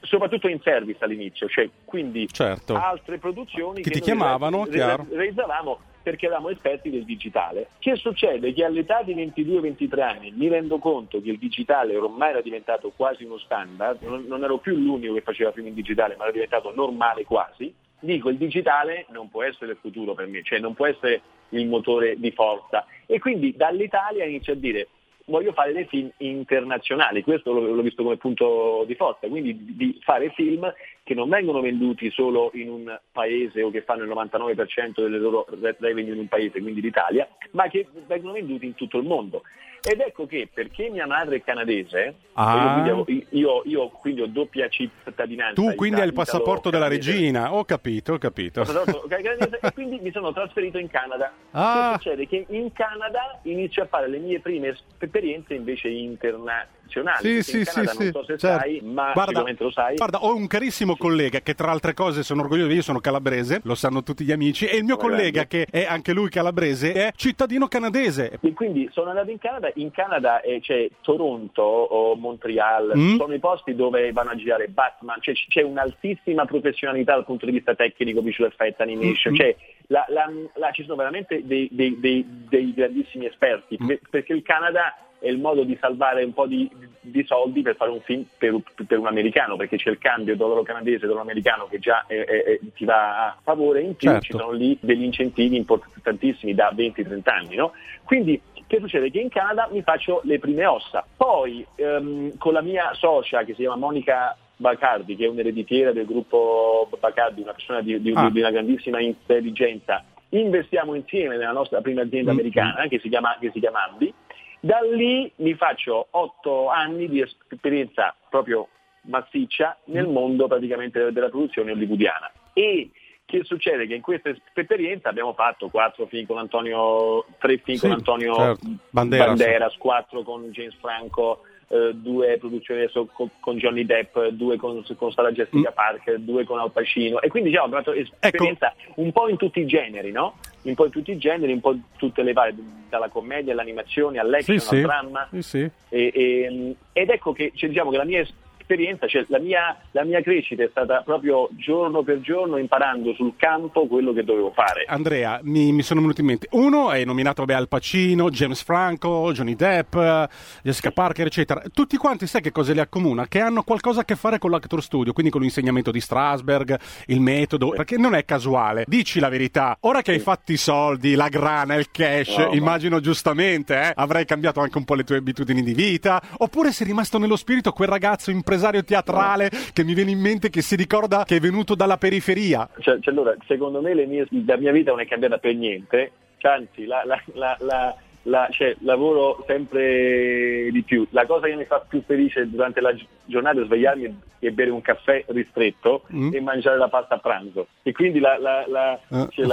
[SPEAKER 25] soprattutto in service all'inizio, cioè quindi
[SPEAKER 7] Certo.
[SPEAKER 25] altre produzioni
[SPEAKER 7] Che ti
[SPEAKER 25] noi
[SPEAKER 7] chiamavano,
[SPEAKER 25] re-
[SPEAKER 7] chiaro.
[SPEAKER 25] realizzavamo perché eravamo esperti del digitale. Che succede? Che all'età di 22-23 anni mi rendo conto che il digitale ormai era diventato quasi uno standard, non, non ero più l'unico che faceva film in digitale, ma era diventato normale quasi. Dico, il digitale non può essere il futuro per me, cioè non può essere il motore di forza. E quindi dall'Italia inizio a dire voglio fare dei film internazionali, questo l'ho, l'ho visto come punto di forza, quindi di, fare film che non vengono venduti solo in un paese o che fanno il 99% delle loro revenue in un paese, quindi l'Italia, ma che vengono venduti in tutto il mondo. Ed ecco che perché mia madre è canadese,
[SPEAKER 7] Ah.
[SPEAKER 25] io, quindi ho, io, io quindi ho doppia cittadinanza.
[SPEAKER 7] Tu quindi hai il passaporto della
[SPEAKER 25] canadese.
[SPEAKER 7] regina, ho capito, ho capito.
[SPEAKER 25] Canadese, e quindi mi sono trasferito in Canada.
[SPEAKER 7] Ah.
[SPEAKER 25] Che succede? Che in Canada inizio a fare le mie prime esperienze invece internazionali.
[SPEAKER 7] Sì,
[SPEAKER 25] perché
[SPEAKER 7] sì,
[SPEAKER 25] in
[SPEAKER 7] sì,
[SPEAKER 25] Canada
[SPEAKER 7] sì,
[SPEAKER 25] non so se
[SPEAKER 7] certo.
[SPEAKER 25] sai, ma
[SPEAKER 7] Guarda,
[SPEAKER 25] sicuramente lo sai.
[SPEAKER 7] Guarda, ho un carissimo collega che tra altre cose sono orgoglioso, io sono calabrese, lo sanno tutti gli amici, e il mio
[SPEAKER 25] Ma
[SPEAKER 7] collega
[SPEAKER 25] grande.
[SPEAKER 7] che è anche lui calabrese è cittadino canadese.
[SPEAKER 25] E quindi sono andato in Canada, in Canada eh, c'è Toronto o Montreal,
[SPEAKER 7] Mm.
[SPEAKER 25] sono i posti dove vanno a girare Batman, cioè c'è un'altissima professionalità dal punto di vista tecnico, visual effect, animation,
[SPEAKER 7] Mm.
[SPEAKER 25] cioè la- la- la- ci sono veramente dei, dei- dei- dei grandissimi esperti,
[SPEAKER 7] Mm.
[SPEAKER 25] per- perché il Canada è il modo di salvare un po' di, di soldi per fare un film per, per un americano, perché c'è il cambio dollaro canadese, dollaro americano che già eh, eh, ti va a favore, in più
[SPEAKER 7] Certo.
[SPEAKER 25] ci sono lì degli incentivi importantissimi da 20-30 anni. No? Quindi che succede? Che in Canada mi faccio le prime ossa, poi ehm, con la mia socia che si chiama Monica Bacardi, che è un'ereditiera del gruppo Bacardi, una persona di, di-
[SPEAKER 7] Ah.
[SPEAKER 25] di una grandissima intelligenza, investiamo insieme nella nostra prima azienda
[SPEAKER 7] Mm.
[SPEAKER 25] americana che si chiama, che si chiama Ambi. Da lì mi faccio otto anni di esperienza proprio massiccia nel
[SPEAKER 7] Mm.
[SPEAKER 25] mondo praticamente della produzione hollywoodiana. E che succede? Che in questa esperienza abbiamo fatto quattro film con Antonio, tre film
[SPEAKER 7] Sì,
[SPEAKER 25] con Antonio
[SPEAKER 7] certo. Banderas.
[SPEAKER 25] Banderas, quattro con James Franco, eh, due produzioni con, con Johnny Depp, due con, con Sara Jessica
[SPEAKER 7] Mm.
[SPEAKER 25] Parker, due con Al Pacino e quindi diciamo, abbiamo fatto
[SPEAKER 7] Ecco.
[SPEAKER 25] esperienza un po' in tutti i generi, no? Un po' in tutti i generi, un po' tutte le varie, dalla commedia all'animazione, all'action,
[SPEAKER 7] Sì, sì.
[SPEAKER 25] al dramma.
[SPEAKER 7] Sì, sì.
[SPEAKER 25] E- e- ed ecco che cioè, diciamo che la mia esperienza, cioè la mia, la mia crescita è stata proprio giorno per giorno imparando sul campo quello che dovevo fare.
[SPEAKER 7] Andrea, mi, mi sono venuti in mente. Uno è nominato vabbè, Al Pacino, James Franco, Johnny Depp, Jessica Parker, eccetera. Tutti quanti sai che cosa li accomuna? Che hanno qualcosa a che fare con l'actor studio, quindi con l'insegnamento di Strasberg, il metodo, perché non è casuale. Dici la verità. Ora che hai fatto i soldi, la grana, il cash,
[SPEAKER 25] No, ma-
[SPEAKER 7] immagino giustamente, eh, avrai cambiato anche un po' le tue abitudini di vita. Oppure sei rimasto nello spirito quel ragazzo impresario teatrale che mi viene in mente che si ricorda che è venuto dalla periferia.
[SPEAKER 25] Cioè, cioè, allora, secondo me mie- la mia vita non è cambiata per niente, anzi la- la- la- la- cioè, lavoro sempre di più. La cosa che mi fa più felice durante la gi- giornata è svegliarmi e bere un caffè ristretto
[SPEAKER 7] Mm.
[SPEAKER 25] e mangiare la pasta a pranzo. E quindi la- la- la-
[SPEAKER 7] Eh.
[SPEAKER 25] cioè,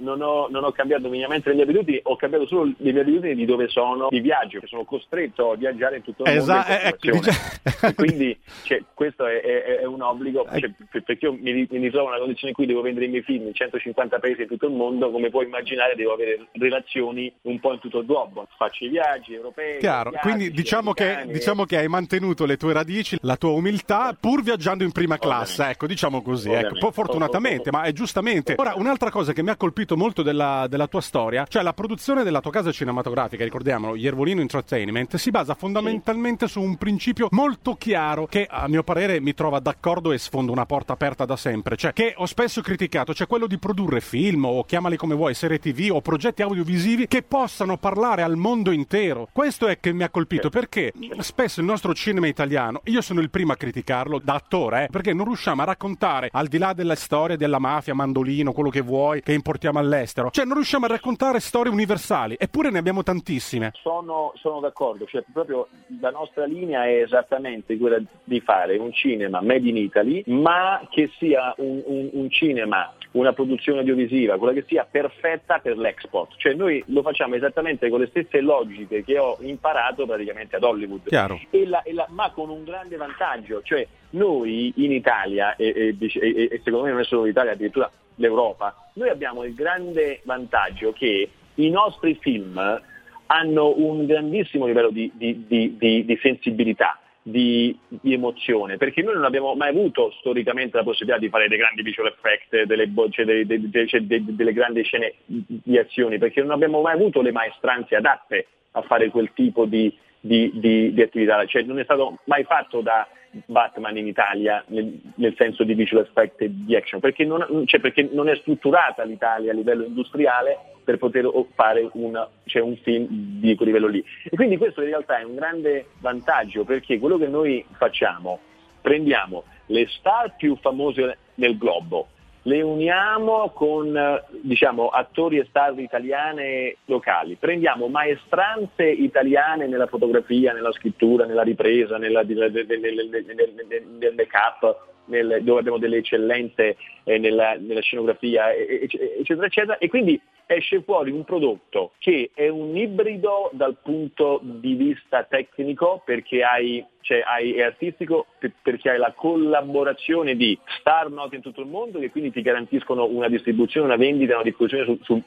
[SPEAKER 25] non, ho, non ho cambiato minimamente le mie abitudini, ho cambiato solo le mie abitudini di dove sono di viaggio, che sono costretto a viaggiare in tutto il mondo.
[SPEAKER 7] Esatto, ecco,
[SPEAKER 25] continuazione. E quindi cioè, questo è, è- è un obbligo,
[SPEAKER 7] Eh.
[SPEAKER 25] cioè, per- perché io mi, mi ritrovo in una condizione in cui devo vendere i miei film in 150 paesi in tutto il mondo, come puoi immaginare devo avere relazioni un po' in tutto il globo, faccio i viaggi europei.
[SPEAKER 7] Chiaro,
[SPEAKER 25] asiatici,
[SPEAKER 7] quindi diciamo che, diciamo che hai mantenuto le tue radici, la tua umiltà, pur viaggiando in prima classe, ecco, diciamo così, ecco, po- fortunatamente, ma è giustamente. Ora, un'altra cosa che mi ha colpito molto della, della tua storia, cioè la produzione della tua casa cinematografica, ricordiamolo, Iervolino Entertainment, si basa fondamentalmente su un principio molto chiaro che a mio parere mi trova d'accordo e sfonda una porta aperta da sempre, cioè che ho spesso criticato, cioè quello di produrre film o chiamali come vuoi, serie tv o progetti audiovisivi che possano parlare al mondo intero. Questo è che mi ha colpito perché spesso il nostro cinema italiano, io sono il primo a criticarlo da attore, eh, perché non riusciamo a raccontare al di là della storia della mafia, mandolino, quello che vuoi, che importiamo all'estero, cioè non riusciamo a raccontare storie universali, eppure ne abbiamo tantissime.
[SPEAKER 25] Sono, sono d'accordo, cioè proprio la nostra linea è esattamente quella di fare un cinema made in Italy, ma che sia un, un- un cinema, una produzione audiovisiva, quella che sia perfetta per l'export. Cioè noi lo facciamo esattamente con le stesse logiche che ho imparato praticamente ad Hollywood. E la- e la- ma con un grande vantaggio, cioè noi in Italia, e, e- e- secondo me non è solo l'Italia, addirittura l'Europa, noi abbiamo il grande vantaggio che i nostri film hanno un grandissimo livello di- di- di- di sensibilità, di, di emozione, perché noi non abbiamo mai avuto storicamente la possibilità di fare dei grandi visual effect, delle, cioè dei- dei- cioè de- delle grandi scene di azioni, perché non abbiamo mai avuto le maestranze adatte a fare quel tipo di, di- di- di attività, cioè non è stato mai fatto da Batman in Italia nel, nel senso di visual effect e di action, perché non, cioè perché non è strutturata l'Italia a livello industriale per poter fare una- cioè un film di quel livello lì. E quindi questo in realtà è un grande vantaggio perché quello che noi facciamo, prendiamo le star più famose nel globo, le uniamo con eh, diciamo, attori e star italiane locali, prendiamo maestranze italiane nella fotografia, nella scrittura, nella ripresa, nella- nel, nel- nel- nel- nel- nel make-up, nel- dove abbiamo delle eccellenze eh, nella, nella scenografia, eccetera, eccetera, e quindi esce fuori un prodotto che è un ibrido dal punto di vista tecnico perché hai, cioè, hai- è artistico per- perché hai la collaborazione di star note in tutto il mondo che quindi ti garantiscono una distribuzione, una vendita, una diffusione sul, sul-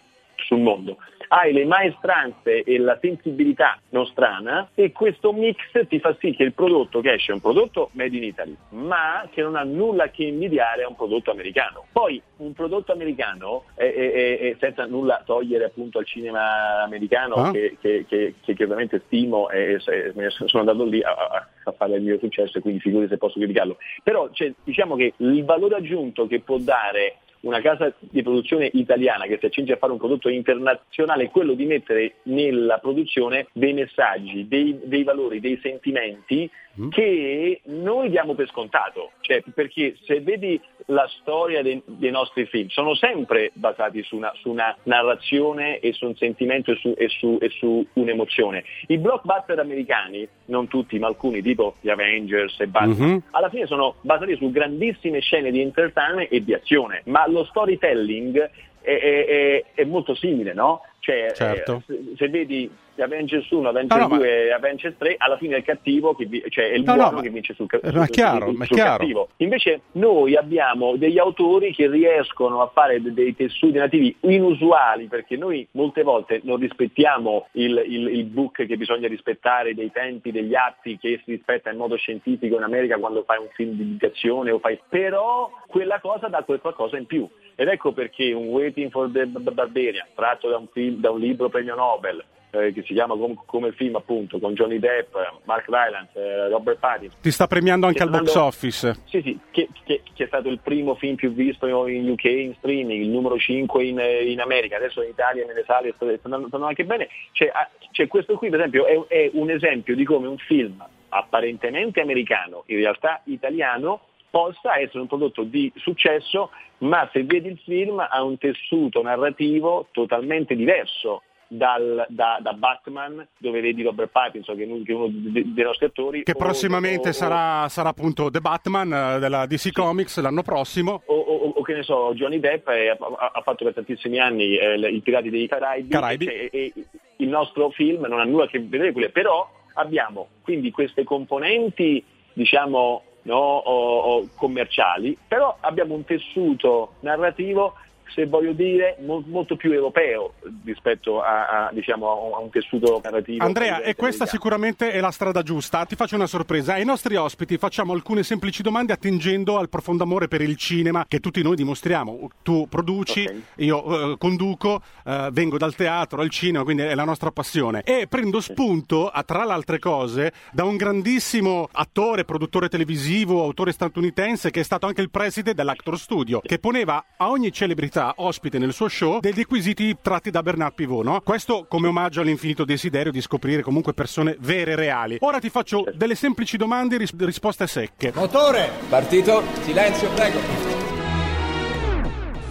[SPEAKER 25] sul mondo. Hai le maestranze e la sensibilità nostrana e questo mix ti fa sì che il prodotto che esce è un prodotto made in Italy, ma che non ha nulla che invidiare a un prodotto americano. Poi un prodotto americano, è- è- è- senza nulla togliere appunto al cinema americano
[SPEAKER 7] Ah.
[SPEAKER 25] che, che- che- che- ovviamente stimo e, sono andato lì a, a- a fare il mio successo e quindi figurati se posso criticarlo. Però cioè, diciamo che il valore aggiunto che può dare una casa di produzione italiana che si accinge a fare un prodotto internazionale è quello di mettere nella produzione dei messaggi, dei, dei valori, dei sentimenti che noi diamo per scontato, cioè perché se vedi la storia dei, dei nostri film sono sempre basati su una, su una narrazione e su un sentimento e su, e su- e su un'emozione. I blockbuster americani, non tutti ma alcuni tipo gli Avengers e Batman,
[SPEAKER 7] Mhm.
[SPEAKER 25] alla fine sono basati su grandissime scene di entertainment e di azione, ma lo storytelling è, è- è- molto simile, no? Cioè,
[SPEAKER 7] Certo.
[SPEAKER 25] eh, se, se vedi Avengers 1, Avengers
[SPEAKER 7] No, no, ma-
[SPEAKER 25] 2 e Avengers 3, alla fine è il cattivo, che vi- cioè è il
[SPEAKER 7] No, no,
[SPEAKER 25] buono
[SPEAKER 7] ma-
[SPEAKER 25] che vince sul, ca-
[SPEAKER 7] ma è
[SPEAKER 25] sul-
[SPEAKER 7] chiaro,
[SPEAKER 25] sul-
[SPEAKER 7] ma
[SPEAKER 25] sul
[SPEAKER 7] chiaro.
[SPEAKER 25] cattivo. Invece noi abbiamo degli autori che riescono a fare de- dei tessuti nativi inusuali, perché noi molte volte non rispettiamo il, il- il book che bisogna rispettare, dei tempi, degli atti che si rispetta in modo scientifico in America quando fai un film di divulgazione o fai... Però quella cosa dà quel qualcosa in più. Ed ecco perché un Waiting for the Barbarian, tratto da un, film, da un libro premio Nobel, eh, che si chiama com- come il film appunto, con Johnny Depp, Mark Rylance, eh, Robert Pattinson,
[SPEAKER 7] Ti sta premiando anche
[SPEAKER 25] Che
[SPEAKER 7] al box
[SPEAKER 25] stanno-
[SPEAKER 7] office.
[SPEAKER 25] sì, sì, che, che- che è stato il primo film più visto in UK in streaming, il numero 5 in, in America, adesso in Italia nelle sale sta sta andando, sta andando anche bene. C'è, ah, c'è questo qui, per esempio, è, è un esempio di come un film apparentemente americano, in realtà italiano, possa essere un prodotto di successo, ma se vedi il film ha un tessuto narrativo totalmente diverso. dal- da, da Batman, dove vedi Robert Pattinson, che è uno, è dei, nostri attori,
[SPEAKER 7] Che
[SPEAKER 25] o-
[SPEAKER 7] prossimamente
[SPEAKER 25] o-
[SPEAKER 7] sarà, sarà appunto The Batman eh, della DC Comics l'anno prossimo.
[SPEAKER 25] o, o- o che ne so, Johnny Depp eh, ha, ha fatto per tantissimi anni eh, i Pirati dei Caraibi,
[SPEAKER 7] Caraibi.
[SPEAKER 25] E, e- il nostro film non ha nulla a che vedere con quelle, però abbiamo quindi queste componenti, diciamo, no, o- o commerciali, però abbiamo un tessuto narrativo se voglio dire, mo- molto più europeo rispetto a, a, diciamo, a un- tessuto narrativo.
[SPEAKER 7] Andrea, e questa sicuramente è la strada giusta. Ti faccio una sorpresa. Ai nostri ospiti facciamo alcune semplici domande attingendo al profondo amore per il cinema che tutti noi dimostriamo. Tu produci, io eh, conduco, eh, vengo dal teatro, al cinema, quindi è la nostra passione. E prendo spunto, a, tra le altre cose, da un grandissimo attore, produttore televisivo, autore statunitense che è stato anche il preside dell'Actor Studio, che poneva a ogni celebrità ospite nel suo show dei requisiti tratti da Bernard Pivot, no? Questo come omaggio all'infinito desiderio di scoprire comunque persone vere e reali. Ora ti faccio delle semplici domande e ris- risposte secche.
[SPEAKER 6] Motore! Partito, silenzio, prego.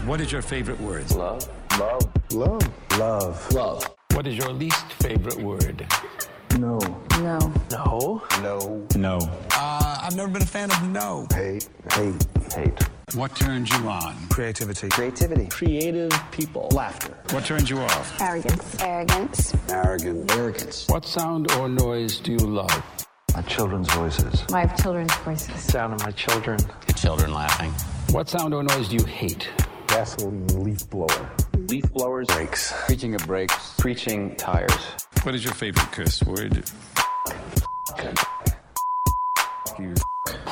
[SPEAKER 26] What is your favorite word?
[SPEAKER 6] Love. Love. Love. Love. Love.
[SPEAKER 26] What is your least favorite word?
[SPEAKER 6] No.
[SPEAKER 26] No.
[SPEAKER 6] No. No.
[SPEAKER 26] No. Uh, I've never been a fan of no.
[SPEAKER 6] Hate. Hate. Hate.
[SPEAKER 26] What turns you on?
[SPEAKER 6] Creativity. Creativity. Creative people. Laughter.
[SPEAKER 26] What turns you off?
[SPEAKER 14] Arrogance. Arrogance.
[SPEAKER 6] Arrogant. Arrogance.
[SPEAKER 26] What sound or noise do you love?
[SPEAKER 6] My children's voices.
[SPEAKER 14] My children's voices.
[SPEAKER 6] Sound of my children.
[SPEAKER 26] Your children laughing. What sound or noise do you hate?
[SPEAKER 6] Gasoline leaf blower. Leaf blowers. Brakes.
[SPEAKER 26] Preaching of brakes.
[SPEAKER 6] Preaching tires.
[SPEAKER 26] What is your favorite curse word?
[SPEAKER 6] You.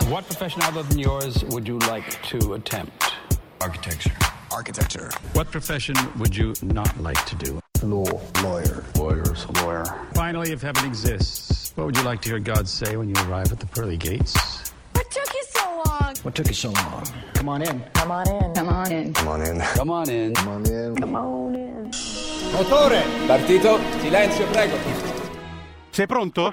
[SPEAKER 26] What profession other than yours would you like to attempt? Architecture. Architecture. What profession would you not like to do?
[SPEAKER 6] Law. Lawyer. Lawyers. Lawyer.
[SPEAKER 26] Finally, if heaven exists, what would you like to hear God say when you arrive at the pearly gates?
[SPEAKER 14] What took you so long?
[SPEAKER 26] What took you so long?
[SPEAKER 6] Come on in.
[SPEAKER 14] Come on in. Come on in.
[SPEAKER 6] Come on in.
[SPEAKER 26] Come on in.
[SPEAKER 6] Come on in.
[SPEAKER 14] Come on in.
[SPEAKER 6] Motore!
[SPEAKER 19] Partito, silenzio, prego.
[SPEAKER 7] Sei pronto?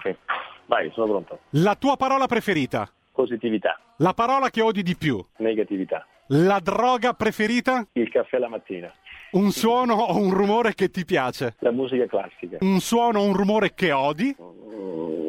[SPEAKER 25] Vai, sono pronto.
[SPEAKER 7] La tua parola preferita?
[SPEAKER 25] Positività.
[SPEAKER 7] La parola che odi di più?
[SPEAKER 25] Negatività.
[SPEAKER 7] La droga preferita?
[SPEAKER 25] Il caffè la mattina.
[SPEAKER 7] Un suono o un rumore che ti piace?
[SPEAKER 25] La musica classica.
[SPEAKER 7] Un suono o un rumore che odi?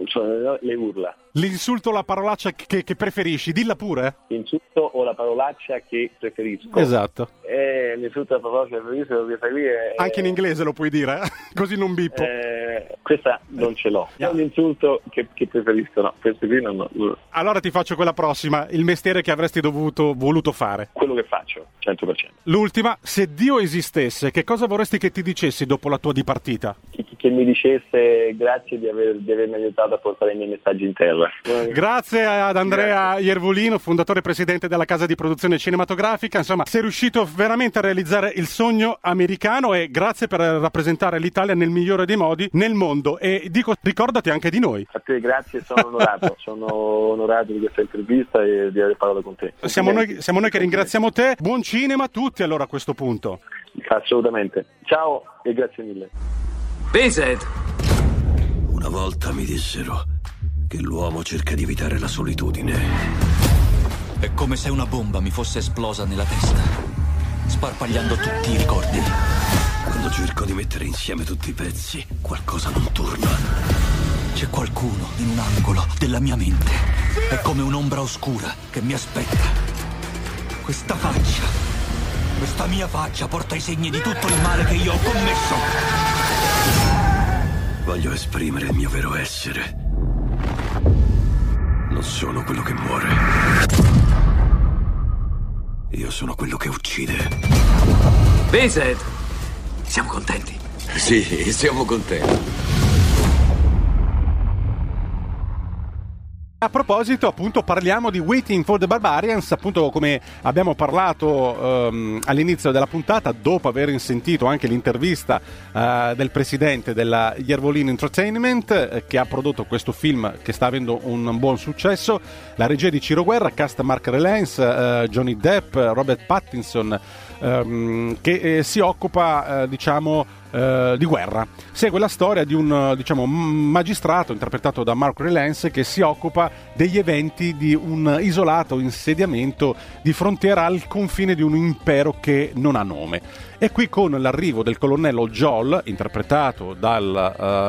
[SPEAKER 25] Sono le urla.
[SPEAKER 7] L'insulto o la parolaccia che, che preferisci? Dilla pure.
[SPEAKER 25] L'insulto o la parolaccia che preferisco.
[SPEAKER 7] Esatto.
[SPEAKER 25] Eh, l'insulto o la parolaccia che preferisco, questa qui è...
[SPEAKER 7] Anche in inglese lo puoi dire, eh? così non bippo.
[SPEAKER 25] Eh, questa non ce l'ho. È un insulto che, che preferisco, no. Questo qui non, non-
[SPEAKER 7] Allora ti faccio quella prossima, il mestiere che avresti dovuto, voluto fare.
[SPEAKER 25] Quello che faccio, 100%.
[SPEAKER 7] L'ultima, se Dio esistesse, che cosa vorresti che ti dicessi dopo la tua dipartita?
[SPEAKER 25] Che, che mi dicesse grazie di, aver, di avermi aiutato a portare i miei messaggi in terra.
[SPEAKER 7] Grazie ad Andrea Iervolino, fondatore e presidente della casa di produzione cinematografica. Insomma, sei riuscito veramente a realizzare il sogno americano e grazie per rappresentare l'Italia nel migliore dei modi nel mondo. E dico, ricordati anche di noi.
[SPEAKER 25] A te grazie, sono onorato. sono onorato di questa intervista e di aver parlato con te.
[SPEAKER 7] Siamo noi, siamo noi che ringraziamo te. Buon cinema a tutti allora a questo punto.
[SPEAKER 25] Assolutamente. Ciao e grazie mille.
[SPEAKER 17] Vincent! Una volta mi dissero che che l'uomo cerca di evitare la solitudine.
[SPEAKER 27] È come se una bomba mi fosse esplosa nella testa, sparpagliando tutti i ricordi.
[SPEAKER 17] Quando cerco di mettere insieme tutti i pezzi, qualcosa non torna.
[SPEAKER 27] C'è qualcuno in un angolo della mia mente. È come un'ombra oscura che mi aspetta. Questa faccia, questa mia faccia porta i segni di tutto il male che io ho commesso.
[SPEAKER 17] Voglio esprimere il mio vero essere. Non sono quello che muore. Io sono quello che uccide.
[SPEAKER 20] Vincent, siamo contenti.
[SPEAKER 17] Sì, siamo contenti.
[SPEAKER 7] A proposito, appunto, parliamo di Waiting for the Barbarians, appunto come abbiamo parlato ehm, all'inizio della puntata, dopo aver sentito anche l'intervista eh, del presidente della Yervolin Entertainment, eh, che ha prodotto questo film che sta avendo un buon successo, la regia di Ciro Guerra, cast Mark Rylance, eh, Johnny Depp, Robert Pattinson, ehm, che eh, si occupa, eh, diciamo, eh, di guerra. Segue la storia di un eh, diciamo, magistrato interpretato da Mark Rylance che si occupa degli eventi di un isolato insediamento di frontiera al confine di un impero che non ha nome. E qui con l'arrivo del colonnello Joel, interpretato dal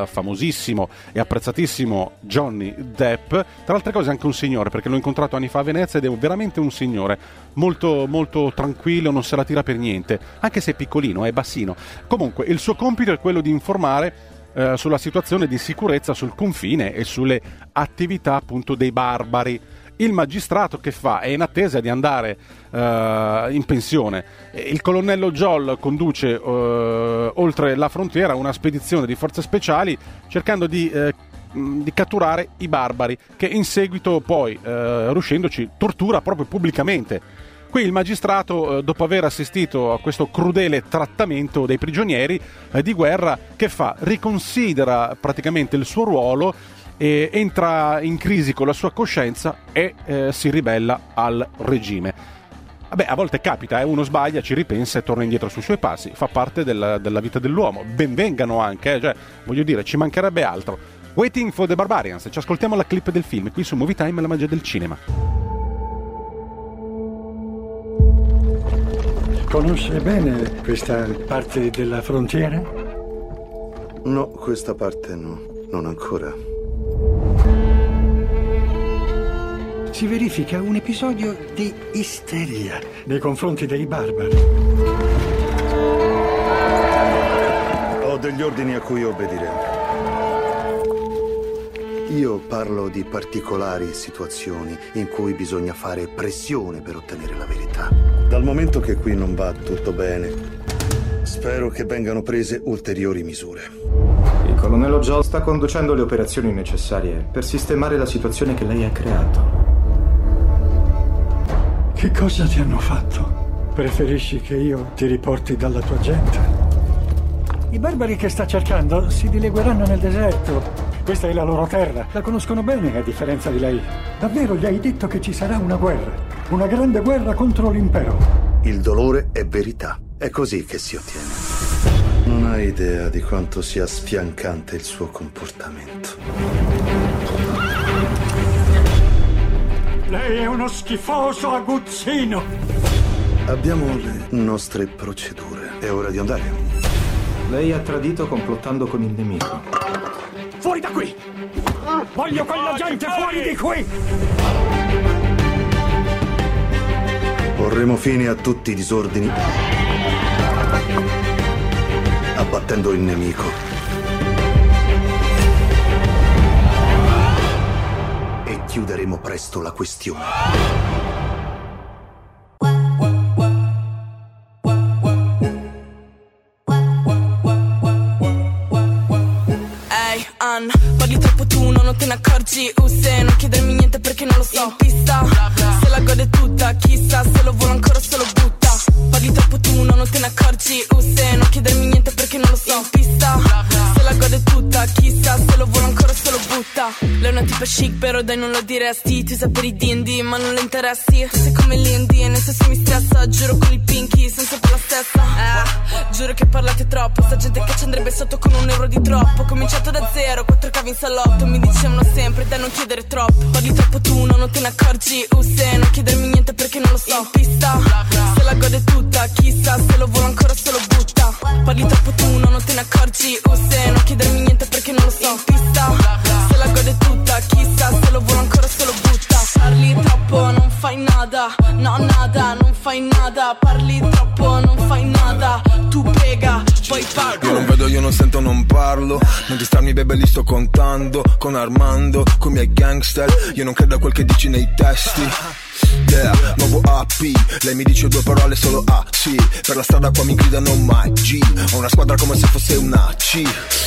[SPEAKER 7] eh, famosissimo e apprezzatissimo Johnny Depp, tra altre cose anche un signore, perché l'ho incontrato anni fa a Venezia ed è veramente un signore, molto, molto tranquillo, non se la tira per niente, anche se è piccolino, è bassino. Comunque, il suo compito è quello di informare eh, sulla situazione di sicurezza sul confine e sulle attività appunto dei barbari. Il magistrato che fa? È in attesa di andare eh, in pensione. Il colonnello Joel conduce eh, oltre la frontiera una spedizione di forze speciali cercando di, mh, di catturare i barbari che in seguito poi, riuscendoci, tortura proprio pubblicamente. Qui il magistrato, dopo aver assistito a questo crudele trattamento dei prigionieri di guerra, che fa? Riconsidera praticamente il suo ruolo, e entra in crisi con la sua coscienza e eh, si ribella al regime. Vabbè, a volte capita, eh, uno sbaglia, ci ripensa e torna indietro sui suoi passi, fa parte della, della vita dell'uomo. Benvengano anche, eh, cioè, voglio dire, ci mancherebbe altro. Waiting for the Barbarians, ci ascoltiamo la clip del film qui su Movie Time, la magia del cinema.
[SPEAKER 28] Conosce bene questa parte della frontiera?
[SPEAKER 21] No, questa parte no, non ancora.
[SPEAKER 28] Si verifica un episodio di isteria nei confronti dei barbari.
[SPEAKER 21] Ho degli ordini a cui obbedire. Io parlo di particolari situazioni in cui bisogna fare pressione per ottenere la verità. Dal momento che qui non va tutto bene, spero che vengano prese ulteriori misure.
[SPEAKER 29] Il colonnello Joel sta conducendo le operazioni necessarie per sistemare la situazione che lei ha creato.
[SPEAKER 28] Che cosa ti hanno fatto? Preferisci che io ti riporti dalla tua gente? I barbari che sta cercando si dilegueranno nel deserto. Questa è la loro terra. La conoscono bene a differenza di lei. Davvero gli hai detto che ci sarà una guerra. Una grande guerra contro l'impero.
[SPEAKER 21] Il dolore è verità. È così che si ottiene. Non hai idea di quanto sia sfiancante il suo comportamento.
[SPEAKER 28] Lei è uno schifoso aguzzino.
[SPEAKER 21] Abbiamo le nostre procedure. È ora di andare.
[SPEAKER 29] Lei ha tradito complottando con il nemico.
[SPEAKER 28] Fuori da qui! Voglio quella gente fuori di qui!
[SPEAKER 21] Porremo fine a tutti i disordini. Abbattendo il nemico. E chiuderemo presto la questione.
[SPEAKER 30] Ehi, Ann, parli troppo tu, no, non te ne accorgi Uh, se non chiedermi niente perché non lo so In pista, se la gode tutta Chissà, se lo vuole ancora se lo butta Parli troppo tu, no, non te ne accorgi chic però dai non lo diresti. Tu sei per i D&D ma non le interessi. Tu sei come l'I&D e nel senso mi stressa. Giuro con il pinky sono sempre la stessa. Eh, Giuro che parlate troppo. Sta gente che ci andrebbe sotto con un euro di troppo. Cominciato da zero, quattro cavi in salotto. Mi dicevano sempre dai non chiedere troppo. Parli troppo tu, no, non te ne accorgi. Uh se non chiedermi niente perché non lo so. In pista, se la gode tutta Chissà se lo vuole ancora se lo butta. Parli troppo tu, no, non te ne accorgi. Uh se non chiedermi niente perché non lo so. In pista, se la gode tutta Chissà se lo vuole ancora se lo butta. Parli troppo, non fai nada. No, nada, non fai nada. Parli troppo, non fai nada. Tu pega, poi pago.
[SPEAKER 31] Io non vedo, io non sento, non parlo. Non distrarmi bebe li sto contando. Con Armando, con i miei gangster. Io non credo a quel che dici nei testi. Yeah, nuovo AP Lei mi dice due parole solo A, sì Per la strada qua mi gridano mai G Ho una squadra come se fosse una C.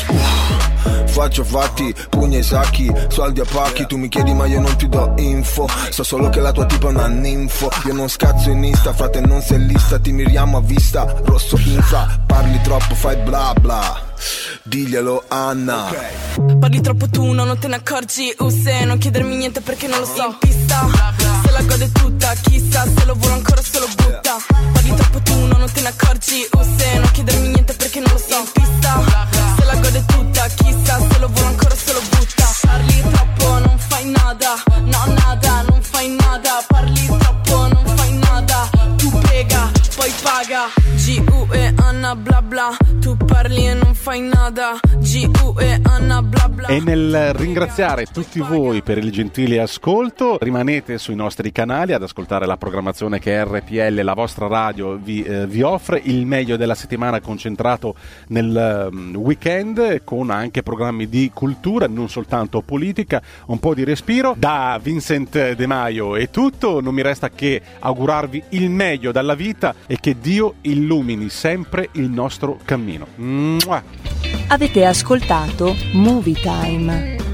[SPEAKER 31] Uh, Faccio fatti, pugni ai sacchi Soldi a pacchi, tu mi chiedi ma io non ti do info. So solo che la tua tipa è una ninfo. Io non scazzo in Insta, frate non sei lista Ti miriamo a vista, rosso infra Parli troppo, fai bla bla. Diglielo Anna.
[SPEAKER 30] Parli troppo tu, no, non te ne accorgi. Uh se non chiedermi niente perché non lo so. In pista, se la gode tutta Chissà se lo vuole ancora se lo butta. Parli troppo tu, no, non te ne accorgi. Uh se non chiedermi niente perché non lo so. In pista, la gode tutta Chissà se lo vuole ancora se lo butta. Parli troppo, non fai nada No, nada, non fai nada. Parli troppo, non fai nada. Tu pega, poi paga G-U-E Anna bla bla Tu parli e non fai nada G-U-E Anna bla bla
[SPEAKER 7] E nel ringraziare tutti voi per il gentile ascolto, rimanete sui nostri canali ad ascoltare la programmazione che RPL, la vostra radio, vi, eh, vi offre. Il meglio della settimana concentrato nel um, weekend, con anche programmi di cultura, non soltanto politica, un po' di respiro. Da Vincent De Maio è tutto, non mi resta che augurarvi il meglio dalla vita e che Dio illumini sempre il nostro cammino. Mua!
[SPEAKER 32] Avete ascoltato Movie Time.